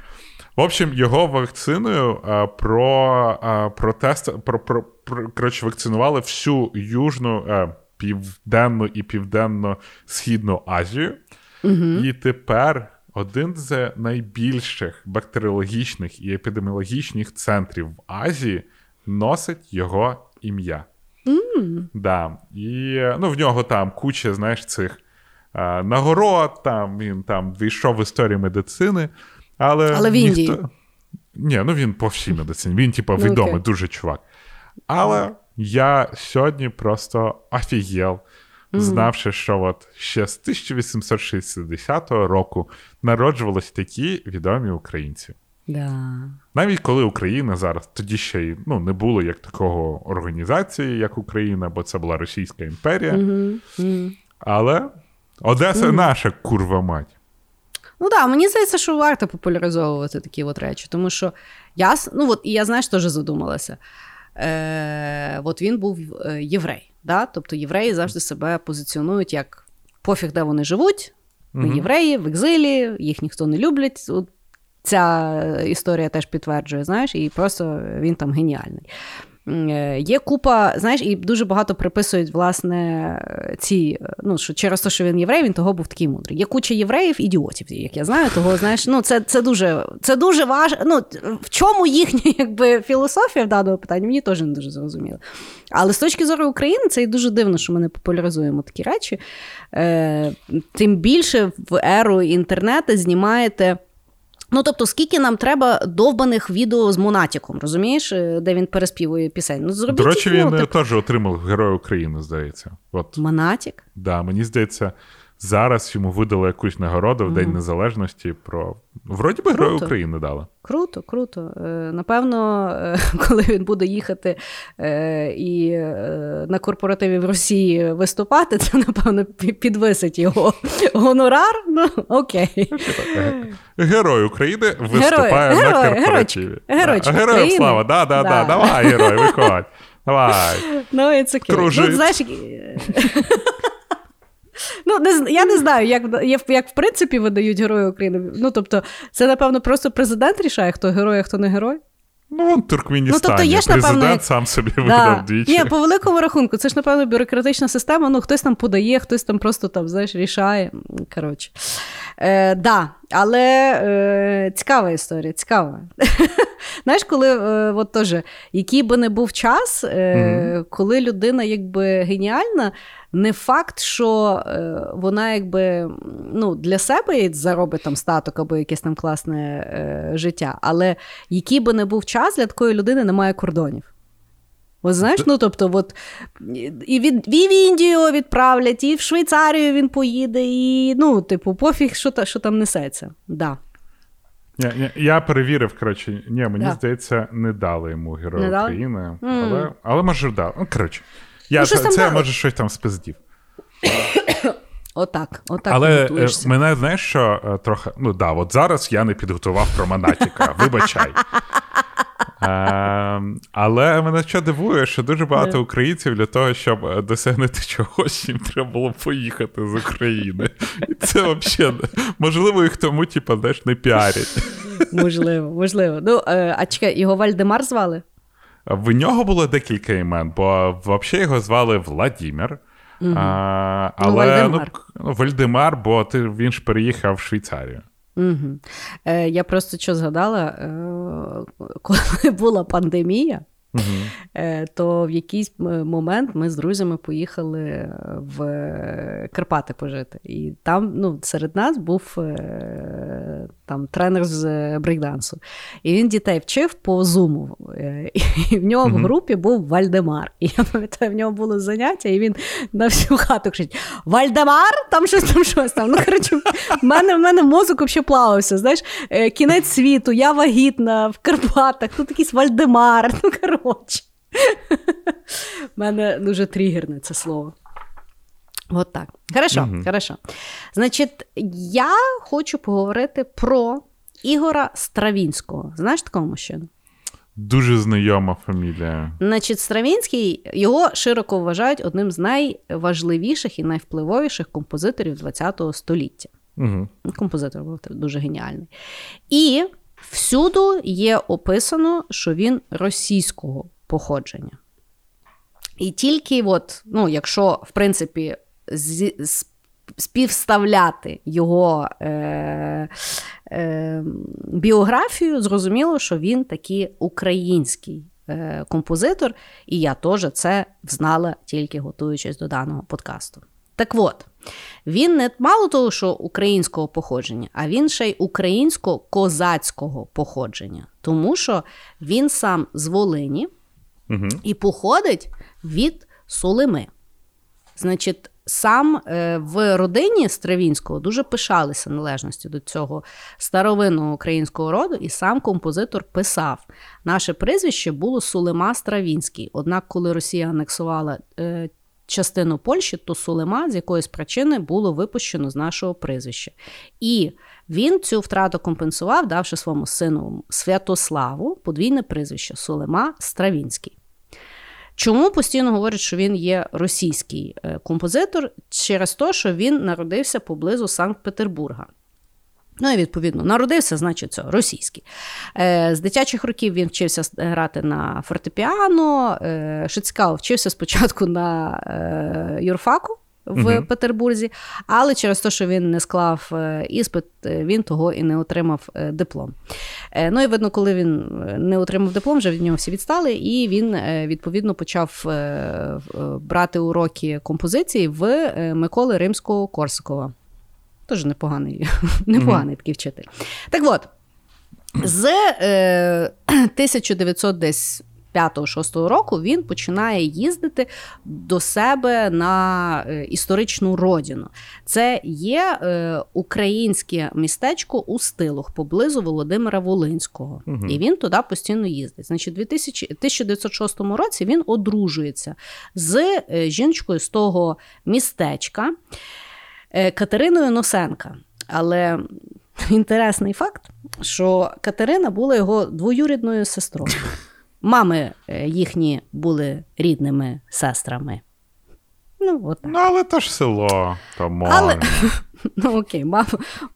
В общем, його вакциною а, про а, про тест, про, про, про, коротше, вакцинували всю Южну, а, Південну і Південно-Східну Азію. Угу. І тепер один з найбільших бактеріологічних і епідеміологічних центрів в Азії носить його ім'я. Mm. Да. І ну, в нього там куча, знаєш, цих а, нагород, там він там війшов в історію медицини. Але але в Індії. Ніхто... Ні, ну він по всій медицині. Він, типу, ну, відомий okay. дуже чувак. Але я сьогодні просто офігел, mm-hmm. знавши, що от ще з 1860 року народжувалися такі відомі українці. Да. Навіть коли Україна зараз, тоді ще й ну, не було як такого організації, як Україна, бо це була Російська імперія. Mm-hmm. Mm-hmm. Але Одеса наша курва мать. Ну так, да, мені здається, що варто популяризовувати такі от речі, тому що я ну от, і я знаєш, теж задумалася. Е, От він був е, єврей. Да? Тобто євреї завжди себе позиціонують як пофіг, де вони живуть. Ми угу. євреї в екзилі, їх ніхто не люблять. От Ця історія теж підтверджує, знаєш, і просто він там геніальний. Е, є купа, знаєш, і дуже багато приписують, власне, ці, ну, що через те, що він єврей, він того був такий мудрий. Є куча євреїв, ідіотів, як я знаю, того, знаєш, ну, це це дуже це дуже важко. Ну, в чому їхня <laughs> якби, філософія в даному питанні, мені теж не дуже зрозуміло. Але з точки зору України, це і дуже дивно, що ми не популяризуємо такі речі. Е, Тим більше в еру інтернету знімаєте. Ну, тобто, скільки нам треба довбаних відео з Монатіком, розумієш, е, де він переспівує пісень. Ну, зробіть До речі, він теж отримав Героя України, здається. От. Монатік? Да, мені здається, зараз йому видали якусь нагороду в День Незалежності про. Вроді би Героя України дали. Круто, круто. Е, напевно, е, <laughs> коли він буде їхати і на корпоративі в Росії виступати, це, напевно, підвисить його <laughs> гонорар. Ну, окей. Герой України виступає герой, на корпоративі. Геройчик, Героям слава, да, да, да, давай, герой, виходь. Давай. <laughs> Ну, it's okay. Ну, знаєш, Ну, не, я не знаю, як як в принципі видають Герої України. Ну, тобто, це, напевно, просто президент рішає, хто герой, а хто не герой. Ну, вон Туркменістані. Ну, тобто є ж, Президент напевно, як... сам собі да. видав двічі. Ні, по великому рахунку, це ж, напевно, бюрократична система. Ну, хтось там подає, хтось там просто там, знаєш, рішає. Коротше. Е, да, Але е, цікава історія, цікава. <laughs> Знаєш, коли е, от теж, який би не був час, е, mm-hmm. коли людина якби геніальна, не факт, що е, вона якби ну, для себе заробить там статок або якесь там класне е, життя, але який би не був час, для такої людини немає кордонів. Ось знаєш, ну тобто, от, і від, і в Індію відправлять, і в Швейцарію він поїде, і ну, типу, пофіг, що що там несеться. Да. Я я, я перевірив, коротше, ні, мені да. здається, не дали йому Героя України, але але може дали. Ну, коротше, я, ну, це, це може щось там спиздів. <coughs> Отак, отак. Але е, мене знаєш, що е, трохи. Ну да, от зараз я не підготував про Монатіка, <laughs> вибачай. Е, але мене що дивує, що дуже багато українців для того, щоб досягнути чогось, їм треба було поїхати з України. І це взагалі можливо, їх тому, типу, знаєш, не піарять. Можливо, можливо. Ну, а чекай, його Вальдемар звали? В нього було декілька імен, бо взагалі його звали Владімір. Угу. А, ну, Але ну, Вальдемар. Ну, Вальдемар, бо ти, він ж переїхав в Швейцарію. Угу. Е, Я просто що згадала, е, коли була пандемія, Угу. То в якийсь момент ми з друзями поїхали в Карпати пожити. І там ну, серед нас був е, там тренер з брейкдансу. І він дітей вчив по зуму. Е, і в нього в групі був Вальдемар. І я пам'ятаю, в нього було заняття, і він на всю хату кричить: Вальдемар! Там щось там щось там. Ну, коротше, в мене в мене мозок взагалі плавався. Знаєш, кінець світу, я вагітна в Карпатах, тут якийсь Вальдемар. Ну, коротше. У <laughs> мене дуже тригерне це слово. От так. Хорошо, угу. хорошо. Значить, я хочу поговорити про Ігора Стравінського. Знаєш такого мужчину? Дуже знайома фамілія. Значить, Стравінський його широко вважають одним з найважливіших і найвпливовіших композиторів ХХ століття. Угу. Композитор був дуже геніальний. І всюду є описано, що він російського походження. І тільки, от, ну, якщо, в принципі, з, співставляти його е, е, біографію, зрозуміло, що він такий український е, композитор, і я теж це знала, тільки готуючись до даного подкасту. Так от, він не мало того, що українського походження, а він ще й українсько-козацького походження, тому що він сам з Волині угу. і походить від Солими. Значить, сам е, в родині Стравінського дуже пишалися належності до цього старовинного українського роду, і сам композитор писав: наше прізвище було Сулема Стравінський. Однак, коли Росія анексувала е, частину Польщі, то Сулема з якоїсь причини було випущено з нашого прізвища. І він цю втрату компенсував, давши своєму сину Святославу подвійне прізвище Сулема Стравінський. Чому постійно говорять, що він є російський е, композитор через те, що він народився поблизу Санкт-Петербурга. Ну і відповідно народився, значить, це російський. Е, з дитячих років він вчився грати на фортепіано. Е, вчився спочатку на юрфаку в угу. Петербурзі, але через те, що він не склав е, іспит, е, він того і не отримав е, диплом. Ну і видно, коли він не отримав диплом, вже від нього всі відстали, і він відповідно почав брати уроки композиції в Миколи Римського Корсакова. Теж непоганий, <laughs> непоганий такий вчитель. Так от. З е, <clears throat> 1900 десь 5-6 року він починає їздити до себе на е, історичну родину. Це є е, українське містечко у стилух поблизу Володимира Волинського. Угу. І він туди постійно їздить. Значить, у 1906 році він одружується з е, жіночкою з того містечка Катериною Носенка. Але інтересний факт, що Катерина була його двоюрідною сестрою. Мами е, їхні були рідними сестрами. Ну, от так. Ну, але то ж село, то можна. Але... <laughs> Ну, окей, мам.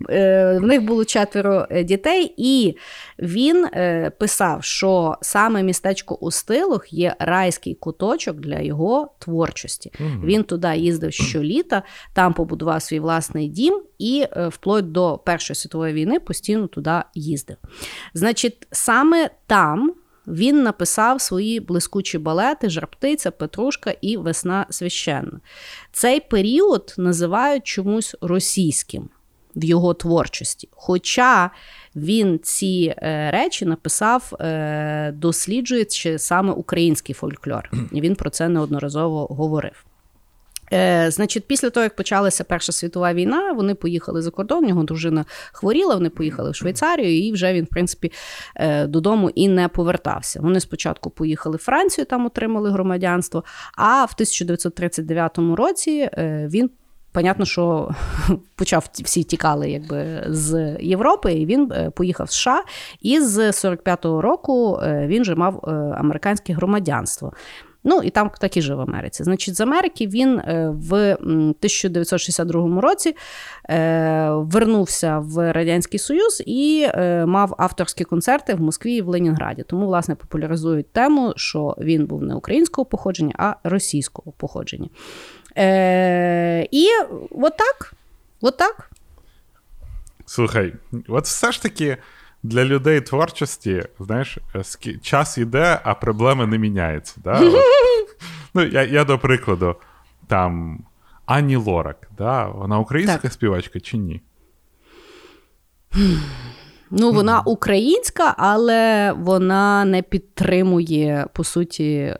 Е, в них було четверо е, дітей, і він писав, що саме містечко у Стилох є райський куточок для його творчості. mm Він туди їздив щоліта, там побудував свій власний дім і вплоть до Першої світової війни постійно туди їздив. Значить, саме там. Він написав свої блискучі балети Жарптиця, Петрушка і Весна священна. Цей період називають чомусь російським в його творчості. Хоча він ці е, речі написав, е, досліджуючи саме український фольклор, <clears throat> і він про це неодноразово говорив. Е, Значить, після того, як почалася Перша світова війна, вони поїхали за кордон. Його дружина хворіла, вони поїхали в Швейцарію, і вже він, в принципі, е, додому і не повертався. Вони спочатку поїхали в Францію, там отримали громадянство. А в 1939 році е, він. Понятно, що <laughs> почав всі тікали якби з Європи, і він поїхав в США. І з 45-го року він вже мав американське громадянство. Ну і там так і жив в Америці. Значить, з Америки він е, в 1962 році е, вернувся в Радянський Союз і е, мав авторські концерти в Москві і в Ленінграді. Тому, власне, популяризують тему, що він був не українського походження, а російського походження. І отак. Отак. Слухай, от все ж таки для людей творчості, знаєш, час іде, а проблеми не міняються. Да? <laughs> Ну, Я, я до прикладу, там Ані Лорак, да? вона українська так. співачка чи ні? Ну, вона українська, але вона не підтримує, по суті,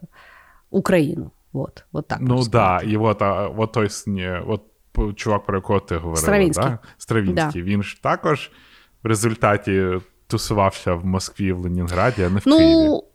Україну. От, от так. Ну да. і от, а, от той от, чувак, про якого ти говорила, Стравінський. Да? Стравінський. Да. Він ж також в результаті тусувався в Москві, в Ленінграді, а не в ну, Києві.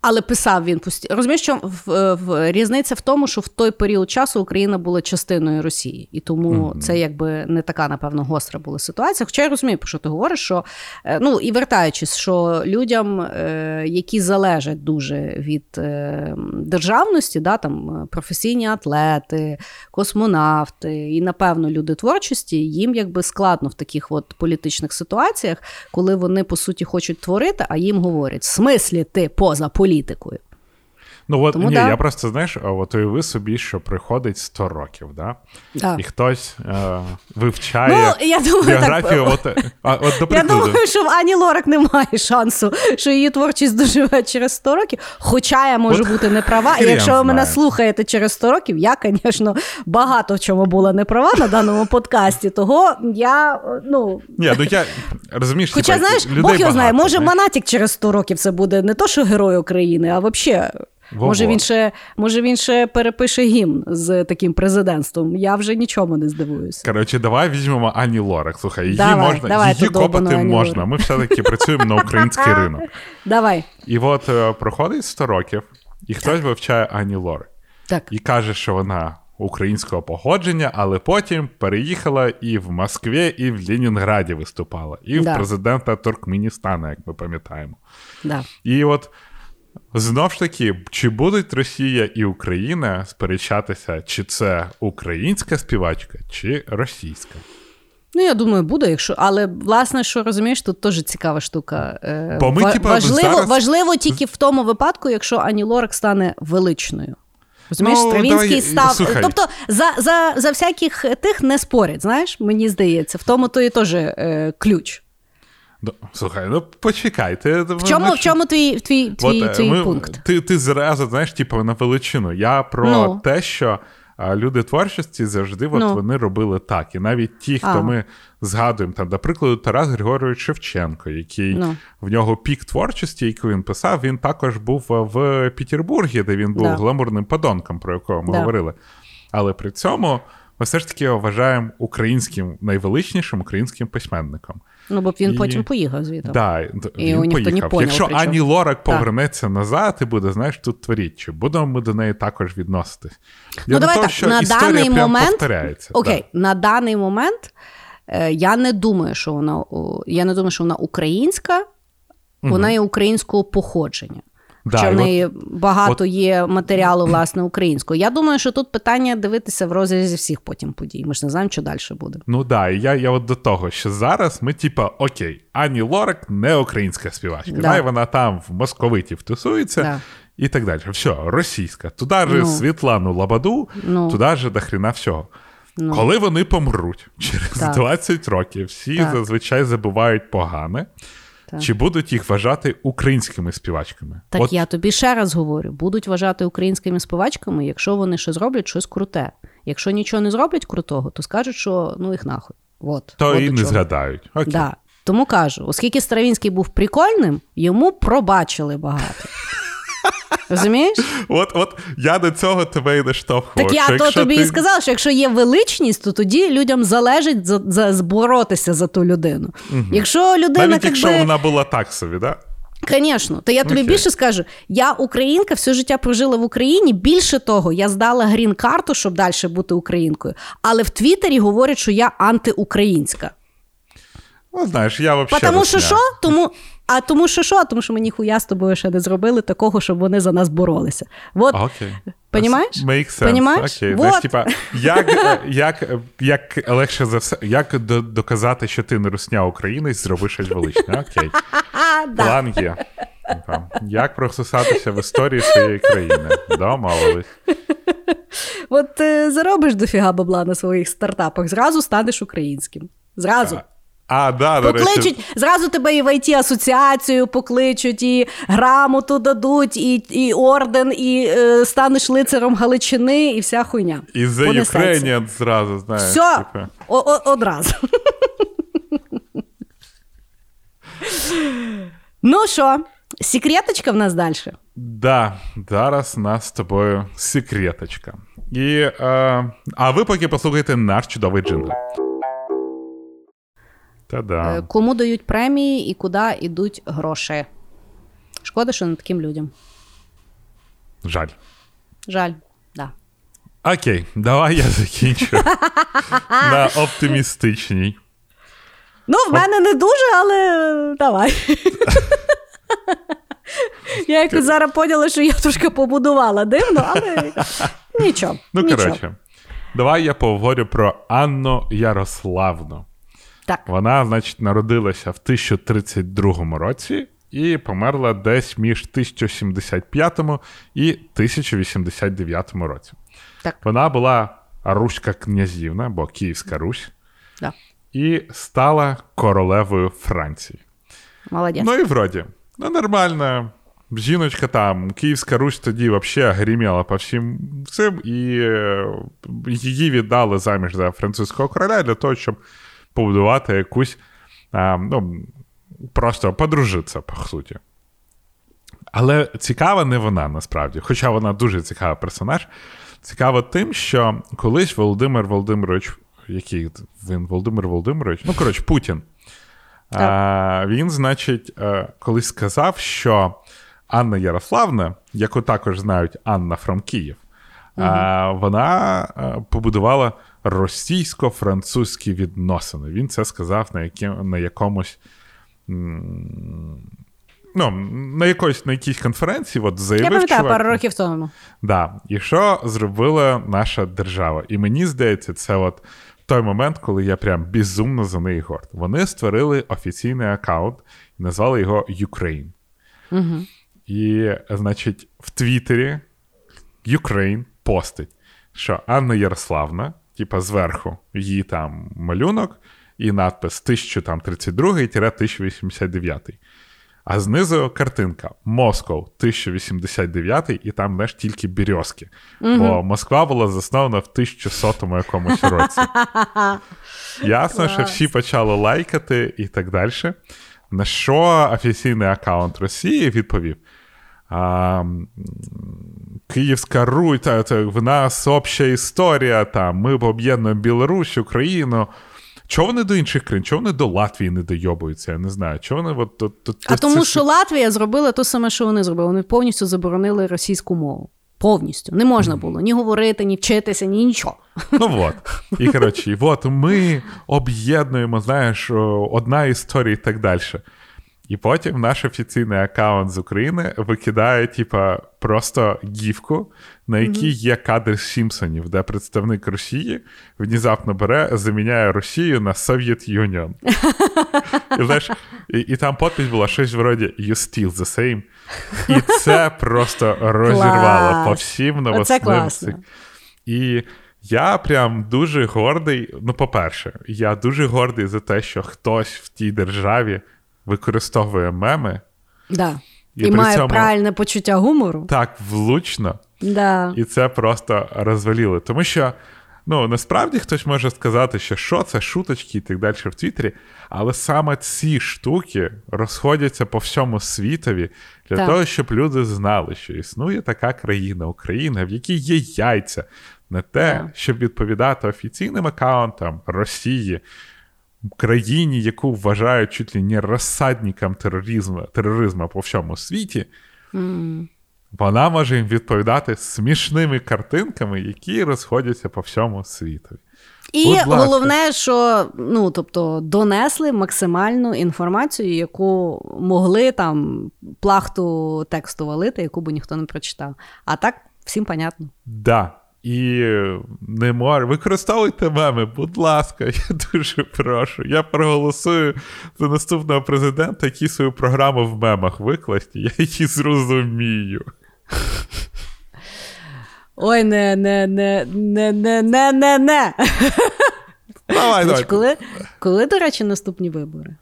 Але писав він постійно. Розумієш, що в, в, різниця в тому, що в той період часу Україна була частиною Росії, і тому mm-hmm. це якби не така, напевно, гостра була ситуація. Хоча я розумію, про що ти говориш, що е, ну і вертаючись, що людям, е, які залежать дуже від е, державності, да, там професійні атлети, космонавти і, напевно, люди творчості, їм якби складно в таких от політичних ситуаціях, коли вони по суті хочуть творити, а їм говорять: в смислі ти поза політикою політикою. Ну, от Тому, ні, да. я просто, знаєш, от уяви собі, що приходить 100 років, да? да. і хтось е, вивчає ну, я думаю, біографію. Так, от, а, от, до Я думаю, що в Ані Лорак немає шансу, що її творчість доживе через 100 років. Хоча я можу от, бути неправа. І якщо ви мене слухаєте через 100 років, я, звісно, багато в чому була неправа на даному подкасті. Того я, ну... Ні, ну я розумієш, Хоча, типа, знаєш, людей Бог його знає, може? Манатік через 100 років це буде не то, що герой України, а взагалі. Може він ще може він ще перепише гімн з таким президентством. Я вже нічому не здивуюся. Коротше, давай візьмемо Ані Лорак. Слухай, її давай, можна давай, її копати можна. Ми все-таки працюємо на український <laughs> ринок. Давай. І от е, проходить 100 років, і хтось вивчає Ані Лорак. Так. І каже, що вона українського походження, але потім переїхала і в Москві, і в Ленінграді виступала, і да. в президента Туркменістану, як ми пам'ятаємо. Да. І от Знов ж таки, чи будуть Росія і Україна сперечатися, чи це українська співачка, чи російська? Ну, я думаю, буде, якщо. Але власне, що розумієш, тут теж цікава штука. Е, Бо ми, типа, важливо, зараз... важливо тільки в тому випадку, якщо Ані Лорак стане величною. Розумієш, ну, Стравінський давай, став. Слухай. Тобто за за, за всяких тих не спорять, знаєш, мені здається, в тому то і теж е, ключ. Слухай, ну почекай. Ти, в чому в чому твій твій, твій, от, твій ми, пункт? Ти ти зразу знаєш, типу, на величину. Я про ну. те, що а, люди творчості завжди от, ну. вони робили так. І навіть ті, хто а. ми згадуємо, там, до прикладу, Тарас Григорович Шевченко, який ну. в нього пік творчості, який він писав, він також був в Петербургі, де він був да. гламурним подонком, про якого ми да. говорили. Але при цьому ми все ж таки його вважаємо українським найвеличнішим українським письменником. Ну, бо він і... потім поїхав звідти. Да, і він ніхто не Якщо причому. Ані Лорак повернеться так. назад і буде, знаєш, тут творіть, чи будемо ми до неї також відноситись? Я ну, давай того, так, що на даний момент. Окей, да. на даний момент е, я не думаю, що вона я не думаю, що вона українська, вона є українського походження. Да, Що в неї от, багато от... є матеріалу, власне, українського. Я думаю, що тут питання дивитися в розрізі всіх потім подій. Ми ж не знаємо, що далі буде. Ну да, і я я от до того, що зараз ми, типа, окей, Ані Лорак не українська співачка. Да. Най вона там в московитів тусується Да. і так далі. Все, російська. Туди же Ну. Світлану Лабаду, Ну. туди же до хрена всього. Ну. Коли вони помруть через Так. 20 років, всі Так. зазвичай забувають погане. Так. Чи будуть їх вважати українськими співачками? Так От я тобі ще раз говорю: будуть вважати українськими співачками, якщо вони ще зроблять щось круте. Якщо нічого не зроблять крутого, то скажуть, що ну їх нахуй. От, то от і не згадають. Окей. Да. Тому кажу, оскільки Стравінський був прикольним, йому пробачили багато. Розумієш? От, от я до цього тебе і наштовхував. Так я що то тобі ти... і сказала, що якщо є величність, то тоді людям залежить за, за зборотися за ту людину. Угу. Якщо людина Навіть якщо би... вона була так собі, да? Звісно, то я тобі Окей. більше скажу. Я українка, все життя прожила в Україні. Більше того, я здала грін-карту, щоб далі бути українкою. Але в Твіттері говорять, що я антиукраїнська. Ну, знаєш, я взагалі. Тому що що? Тому, а тому що що? Тому що ми ніхуя з тобою ще не зробили такого, щоб вони за нас боролися. Вот. Окей. Понімаєш? Make sense. Понімаєш? Окей. Вот. Знаєш, типа, як, як, як легше за все, як до- доказати, що ти не русня українець, зроби щось величне. Окей. <laughs> План є. Як прососатися в історії своєї країни? Домовились. От е, заробиш дофіга бабла на своїх стартапах, зразу станеш українським. Зразу. А, да, до речі. Покличуть, зразу тебе і в it асоціацію покличуть, і грамоту дадуть, і, і орден, і е, станеш лицарем Галичини, і вся хуйня. І за. Ukrainian зразу, знаєш. Все, о- одразу. ну що, секреточка в нас далі? Да, зараз у нас з тобою секреточка. І, е, а ви поки послухайте наш чудовий джингл. Та-да. Е, Кому дають премії і куди йдуть гроші? Шкода, що не таким людям. Жаль. Жаль, да. Окей, давай я закінчу <laughs> на оптимістичній. Ну, в мене не дуже, але давай. <laughs> Я якось зараз поняла, що я трошки побудувала дивно, але нічого. Ну, коротше, давай я поговорю про Анну Ярославну. Так. Вона, значить, народилася в 1032 році і померла десь між 1075 і 1089 році. Так. Вона була руська князівна, бо Київська Русь, Да. і стала королевою Франції. Молодець. Ну і вроді, ну нормально. Жіночка там, Київська Русь тоді взагалі гріміла по всім цим, і е, її віддали заміж за французького короля для того, щоб побудувати якусь, ну, просто подружитися, по суті. Але цікава не вона насправді, хоча вона дуже цікавий персонаж. Цікаво тим, що колись Володимир Володимирович, який він Володимир Володимирович, ну коротше, Путін. А, він, значить, е, колись сказав, що Анна Ярославна, яку також знають Анна Фром Київ, а, вона е, побудувала російсько-французькі відносини. Він це сказав на, які, на якомусь. Ну, на якоїсь на якійсь конференції, от заявив. Я пам'ятаю чувак, пару років тому. Да. І що зробила наша держава? І мені здається, це от той момент, коли я прям безумно за неї горд. Вони створили офіційний аккаунт і назвали його Ukraine. Угу. І, значить, в Твіттері Ukraine постить, що Анна Ярославна, типа зверху, її там малюнок, і надпис 1032-1089. А знизу картинка Москов 1089, і там знаєш, тільки березки. Бо Москва була заснована в 1100 якомусь році. <laughs> Ясно, що всі почали лайкати і так далі. На що офіційний аккаунт Росії відповів: а, Київська Русь, та, та, в нас обща історія, там, ми об'єднуємо Білорусь, Україну. Чого вони до інших країн? Чого вони до Латвії не дойобуються? Я не знаю. Чого вони от, от, от, А тому, що Латвія зробила те саме, що вони зробили. Вони повністю заборонили російську мову. Повністю. Не можна було ні говорити, ні вчитися, ні нічого. Ну от. І коротше, от ми об'єднуємо, знаєш, одна історія і так далі. І потім наш офіційний аккаунт з України викидає, типа, просто гівку, на якій є кадр з Сімпсонів, де представник Росії внезапно бере, заміняє Росію на Совєт Юніон. І, знаєш, і, і там подпись була щось вроді You still the same. І це просто розірвало по всім цих- І я прям дуже гордий. Ну, по-перше, я дуже гордий за те, що хтось в тій державі використовує меми Да. І І, має цьому- правильне почуття гумору. так влучно, Да. і це просто розваліло. Тому що. Ну, насправді хтось може сказати, що що це шуточки і так далі в Твіттері, але саме ці штуки розходяться по всьому світові для Так. того, щоб люди знали, що існує така країна, Україна, в якій є яйця на те, Так. щоб відповідати офіційним аккаунтам Росії, країні, яку вважають чуть ли не розсадником тероризму, тероризму по всьому світі. Вона може їм відповідати смішними картинками, які розходяться по всьому світу. І Будь ласка. головне, що ну, тобто, донесли максимальну інформацію, яку могли там плахту тексту валити, яку би ніхто не прочитав. А так всім понятно. Да. І не мор... використовуйте меми, будь ласка, <laughs> я дуже прошу. Я проголосую за наступного президента, який свою програму в мемах викласти, я її зрозумію. Ой, не, не, не, не, не, не, не, не. Давай, давай. Коли, коли, до речі, наступні вибори?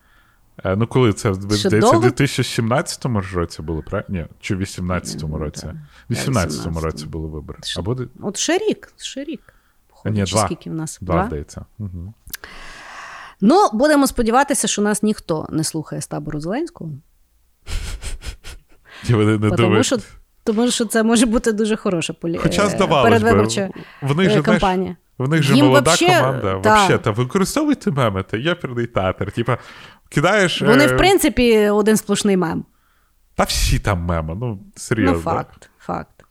Е, Ну, коли це здається, в 2017 році були, правильно? Ні, чи в 18-му році? В 18-му році були вибори. А буде? От ще рік, ще рік. Ні, два. скільки в нас? Два, здається. Угу. Ну, будемо сподіватися, що нас ніхто не слухає з табору Зеленського. І вони не Тому що, тому що це може бути дуже хороша полі... Хоча е, здавалось би, передвиборча в них е, кампанія. В них же Їм молода вообще, команда. та. Вообще, та використовуйте меми, та ядерний театр. Типа, кидаєш. Вони, е, в принципі, один сплошний мем. Та всі там меми, ну серйозно. Ну, факт, факт.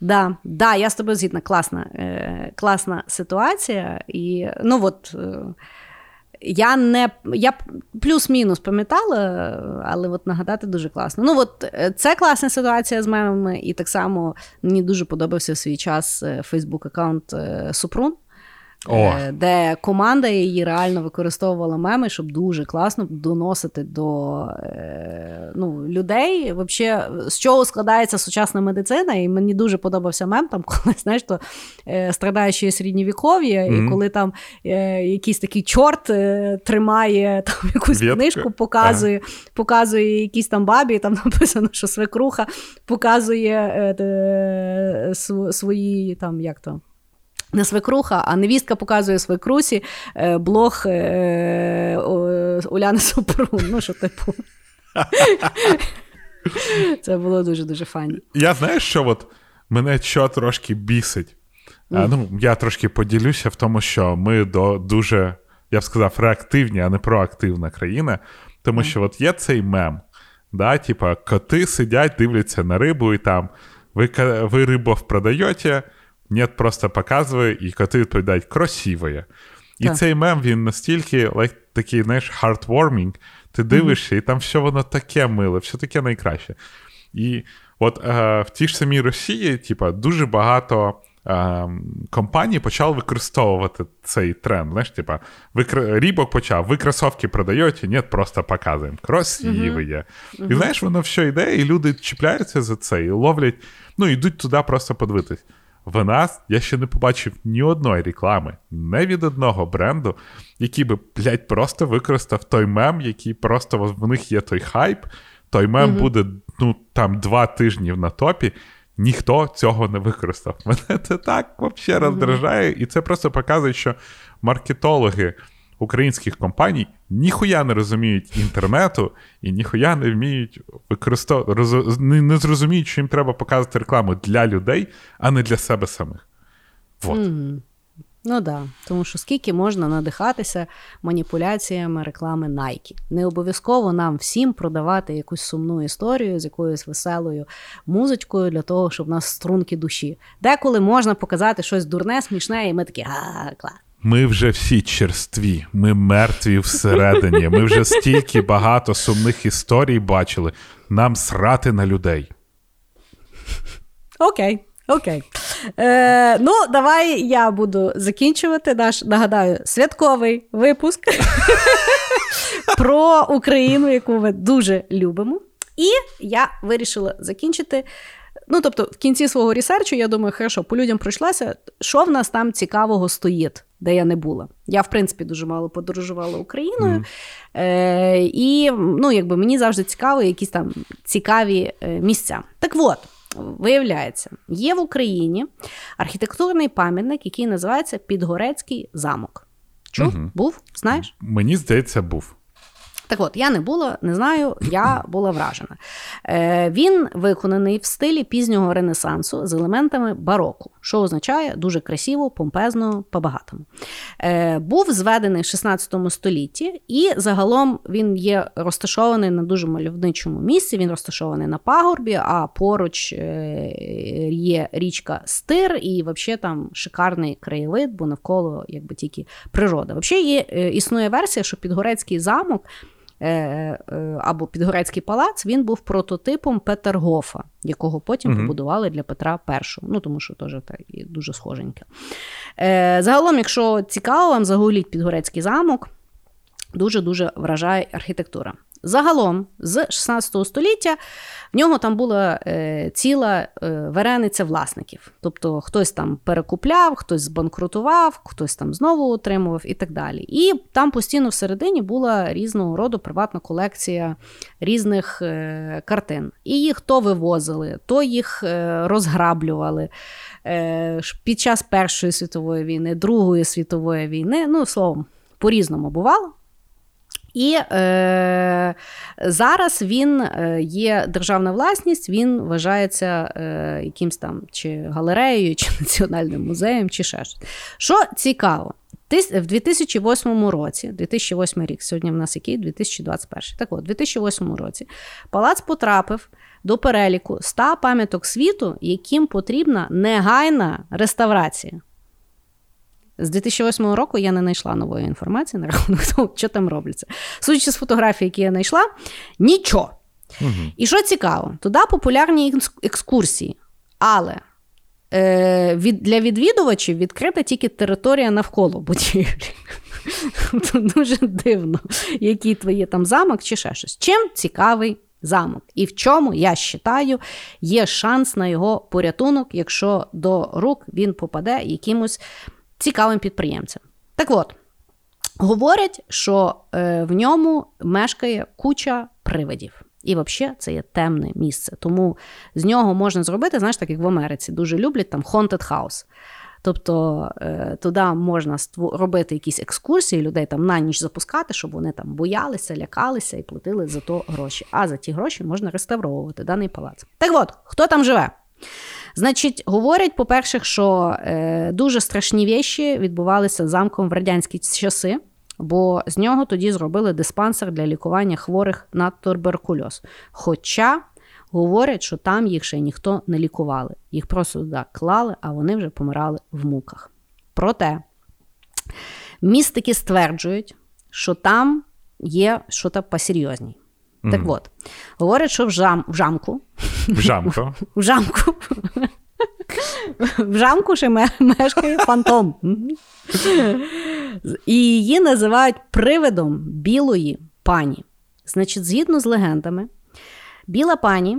Да, да, я з тобою згідна, класна е, класна ситуація. І ну от. Е, я не я плюс-мінус пам'ятала, але от нагадати дуже класно. Ну от е, це класна ситуація з мемами, і так само мені дуже подобався в свій час Фейсбук аккаунт Супрун. О. Е, де команда її реально використовувала меми, щоб дуже класно доносити до е, ну, людей. Вообще, з чого складається сучасна медицина, і мені дуже подобався мем, там, <laughs> коли знаєш, то е, страдаючи середньовіков'я, mm-hmm. і коли там якийсь такий чорт тримає там <laughs> якусь Вєтка. книжку, показує, ага. показує якісь там бабі, там <laughs> написано, що свекруха показує свої там як то. Не свекруха, а невістка показує свекрусі е, блог е, Уляни Супрун. Ну, що типу. <laughs> Це було дуже-дуже фані. Я знаю, що от мене що трошки бісить. Mm. Ну, Я трошки поділюся в тому, що ми до дуже, я б сказав, реактивні, а не проактивна країна. Тому mm. що от є цей мем. да, Типа, коти сидять, дивляться на рибу, і там ви ви рибу продаєте, нет, просто показує, і коти відповідають красивоє. І так. цей мем він настільки like, такий, знаєш, heartwarming, Ти дивишся, mm-hmm. і там все воно таке миле, все таке найкраще. І от е, в тій ж самій Росії, типа, дуже багато е, компаній почали використовувати цей тренд. Знаєш, типа, ви Рібок почав, ви кросовки продаєте, ні, просто показуємо. Красиві mm-hmm. Mm-hmm. І знаєш, воно все йде, і люди чіпляються за це і ловлять, ну, йдуть туди просто подивитись. В нас я ще не побачив ні одної реклами, не від одного бренду, який би, блядь, просто використав той мем, який просто в них є той хайп. Той мем mm буде ну, там два тижні на топі. Ніхто цього не використав. <laughs> Мене це так взагалі роздражає, і це просто показує, що маркетологи українських компаній ніхуя не розуміють інтернету і ніхуя не вміють використовувати, роз... не, не зрозуміють, що їм треба показувати рекламу для людей, а не для себе самих. Вот. Mm-hmm. Ну так, да. тому що скільки можна надихатися маніпуляціями реклами Nike. Не обов'язково нам всім продавати якусь сумну історію з якоюсь веселою музичкою для того, щоб в нас струнки душі. Деколи можна показати щось дурне, смішне, і ми такі, а клас. Ми вже всі черстві, ми мертві всередині. Ми вже стільки багато сумних історій бачили. Нам срати на людей. Окей. Окей. Е, Ну, давай я буду закінчувати наш, нагадаю, святковий випуск <laughs> про Україну, яку ми дуже любимо. І я вирішила закінчити Ну, тобто, в кінці свого ресерчу, я думаю, хорошо, по людям пройшлася, що в нас там цікавого стоїть, де я не була. Я, в принципі, дуже мало подорожувала Україною. Mm. Е, І ну, якби мені завжди цікаво, якісь там цікаві е, місця. Так от. Виявляється, є в Україні архітектурний пам'ятник, який називається Підгорецький замок. Чув? Угу. Був? Знаєш? Мені здається, був. Так от, я не була, не знаю, я була вражена. Е, Він виконаний в стилі пізнього ренесансу з елементами бароку, що означає дуже красиво, помпезно, по-багатому. Е, Був зведений в 16 столітті, і загалом він є розташований на дуже мальовничому місці. Він розташований на пагорбі, а поруч е, є річка Стир, і взагалі там шикарний краєвид, бо навколо якби тільки природа. Взагалі є е, існує версія, що Підгорецький замок. Е, е, або Підгорецький палац, він був прототипом Петергофа, якого потім угу. побудували для Петра І. Ну, тому що теж так, дуже схоженьке. Е, загалом, якщо цікаво, вам загуліть Підгорецький замок, дуже-дуже вражає архітектура. Загалом, з 16 століття в нього там була е, ціла е, варениця власників. Тобто хтось там перекупляв, хтось збанкрутував, хтось там знову отримував і так далі. І там постійно всередині була різного роду приватна колекція різних е, картин. І їх то вивозили, то їх е, розграблювали. Е, під час Першої світової війни, Другої світової війни, ну словом, по-різному бувало. І е, зараз він е, є державна власність, він вважається е, якимсь там чи галереєю, чи <laughs> національним музеєм, чи ще щось. Що цікаво, в 2008 році, 2008 рік, сьогодні в нас який 2021. Так от, у 2008 році палац потрапив до переліку 100 пам'яток світу, яким потрібна негайна реставрація. З 2008 року я не знайшла нової інформації на рахунок того, що там робляться. Судячи з фотографій, які я знайшла, нічого. Угу. І що цікаво, туди популярні екскурсії, але е, від, для відвідувачів відкрита тільки територія навколо будівлі. <laughs> Дуже дивно, який твоє там замок чи ще щось. Чим цікавий замок? І в чому, я вважаю, є шанс на його порятунок, якщо до рук він попаде якимось цікавим підприємцям. Так от, говорять, що е, в ньому мешкає куча привидів. І взагалі це є темне місце. Тому з нього можна зробити, знаєш, так як в Америці, дуже люблять там haunted house. Тобто е, туди можна робити якісь екскурсії, людей там на ніч запускати, щоб вони там боялися, лякалися і платили за то гроші. А за ті гроші можна реставровувати даний палац. Так от, хто там живе? Значить, говорять, по-перше, що е, дуже страшні віші відбувалися замком в радянські часи, бо з нього тоді зробили диспансер для лікування хворих на туберкульоз. Хоча говорять, що там їх ще ніхто не лікували. Їх просто туди клали, а вони вже помирали в муках. Проте містики стверджують, що там є щось посерйозній. Mm. Так от, говорять, що в жам, в жамку. В жамку. <laughs> В жамку. В жамку ще мешкає фантом. І її називають привидом білої пані. Значить, згідно з легендами, біла пані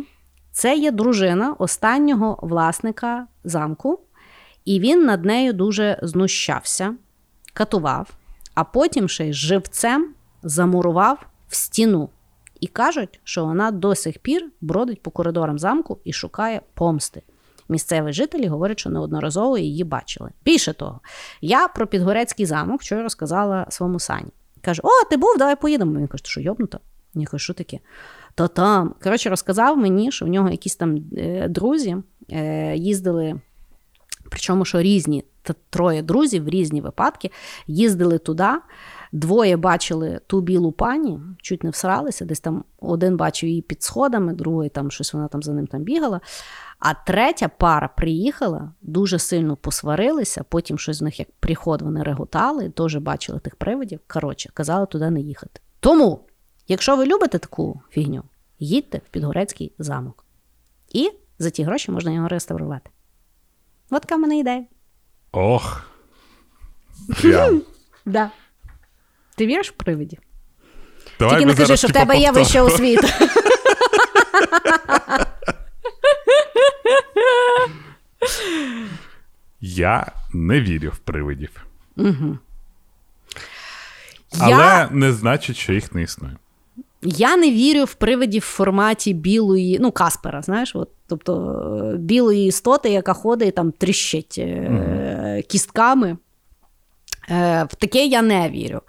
це є дружина останнього власника замку, і він над нею дуже знущався, катував, а потім ще й живцем замурував в стіну. І кажуть, що вона до сих пір бродить по коридорам замку і шукає помсти. Місцеві жителі говорять, що неодноразово її бачили. Більше того, я про Підгорецький замок вчора розказала своєму сані. Каже: О, ти був, давай поїдемо. Він каже, що йобнуто? Я кажу, що таке? То там. Коротше, розказав мені, що в нього якісь там е, друзі е, їздили, причому що різні, троє друзів, різні випадки, їздили туди. Двоє бачили ту білу пані, чуть не всралися, десь там один бачив її під сходами, другий там щось вона там за ним там бігала. А третя пара приїхала, дуже сильно посварилися, потім щось з них як приход вони реготали, теж бачили тих привидів. Коротше, казали туди не їхати. Тому, якщо ви любите таку фігню, їдьте в Підгорецький замок. І за ті гроші можна його реставрувати. От така в мене ідея. Ох. Прям. <laughs> Да. Ти віриш в привидів? Давай Тільки не кажи, що в тебе є вища освіта. <laughs> Я не вірю в привидів. Угу. Але я... не значить, що їх не існує. Я не вірю в привидів в форматі білої, ну, Каспера, знаєш, от, тобто білої істоти, яка ходить і там тріщить е- кістками. Е, в таке я не вірю.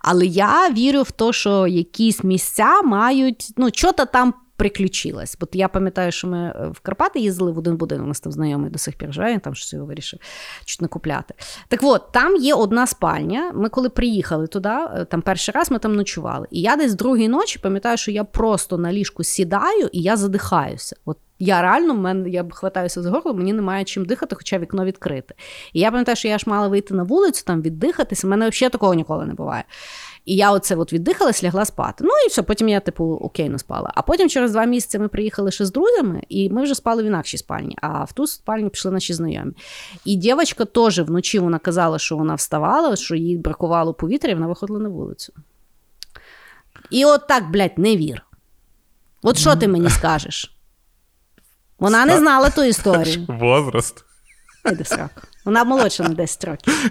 Але я вірю в те, що якісь місця мають, ну, що-то там приключилось. Бо я пам'ятаю, що ми е, в Карпати їздили в один будинок, у нас там знайомий до сих пір живе, він там щось його вирішив чуть не купляти. Так от, там є одна спальня. Ми коли приїхали туди, е, там перший раз ми там ночували. І я десь другої ночі пам'ятаю, що я просто на ліжку сідаю і я задихаюся. От я реально в мене я хватаюся за горло, мені немає чим дихати, хоча вікно відкрите. І я пам'ятаю, що я ж мала вийти на вулицю, там віддихатися. У мене взагалі такого ніколи не буває. І я оце от віддихалась, лягла спати. Ну і все, потім я, типу, окей, не спала. А потім через два місяці ми приїхали ще з друзями, і ми вже спали в інакшій спальні, а в ту спальню пішли наші знайомі. І дівчинка теж вночі вона казала, що вона вставала, що їй бракувало повітря, і вона виходила на вулицю. І от так, блядь, не вір. От що ти мені скажеш? Вона не знала ту історію. Возраст. Іди сраку. Вона молодша на 10 років.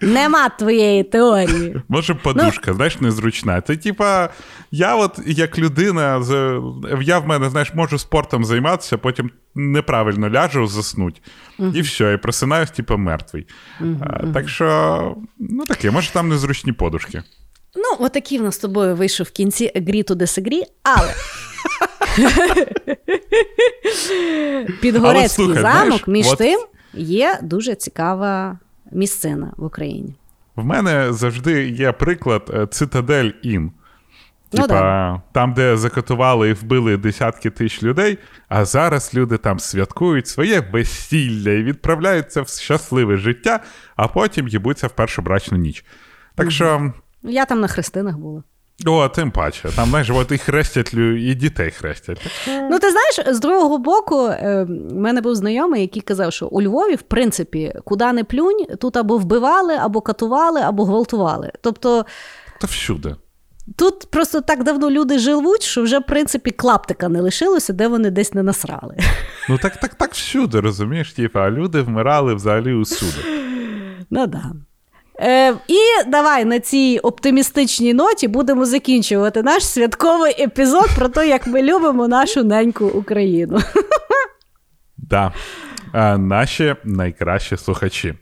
Нема твоєї теорії. Може, подушка, ну, знаєш, незручна. Це типа, я от як людина, я в мене, знаєш, можу спортом займатися, потім неправильно ляжу, заснуть. uh І все, і просинаюсь, типа, мертвий. uh А, так що, ну таке, може, там незручні подушки. Ну, отакий в нас з тобою вийшов в кінці agree to disagree, але. <laughs> <laughs> Підгорецький замок, знаєш, між от... тим, є дуже цікава місцина в Україні. В мене завжди є приклад е, Цитадель Ін. Ну, да. там, де закатували і вбили десятки тисяч людей, а зараз люди там святкують своє весілля і відправляються в щасливе життя, а потім їбуться в першу брачну ніч. Так що, Я там на хрестинах була. О, тим паче, там, знаєш, от і хрестять і дітей хрестять. Ну, ти знаєш, з другого боку, е, в мене був знайомий, який казав, що у Львові, в принципі, куди не плюнь, тут або вбивали, або катували, або гвалтували. Тобто. Та всюди. Тут просто так давно люди живуть, що вже, в принципі, клаптика не лишилося, де вони десь не насрали. Ну так, так, так всюди, розумієш? Типа, а люди вмирали взагалі усюди. Ну да. Е, і давай на цій оптимістичній ноті будемо закінчувати наш святковий епізод про те, як ми любимо нашу неньку Україну. <laughs> Да. А, наші найкращі слухачі.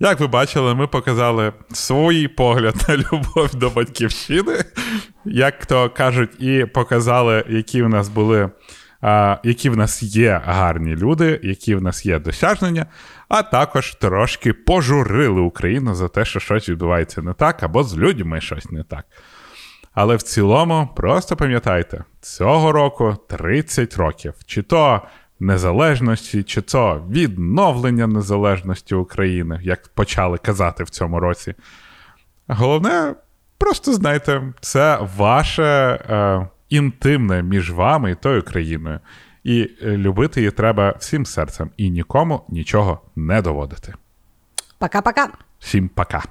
Як ви бачили, ми показали свій погляд на любов до батьківщини, як то кажуть, і показали, які в нас були, а, які в нас є гарні люди, які в нас є досягнення, а також трошки пожурили Україну за те, що щось відбувається не так, або з людьми щось не так. Але в цілому, просто пам'ятайте, цього року 30 років, чи то незалежності, чи то відновлення незалежності України, як почали казати в цьому році. Головне, просто знайте, це ваше е, інтимне між вами і тою країною. І е, любити її треба всім серцем і нікому нічого не доводити. Пока-пока. Всім пока.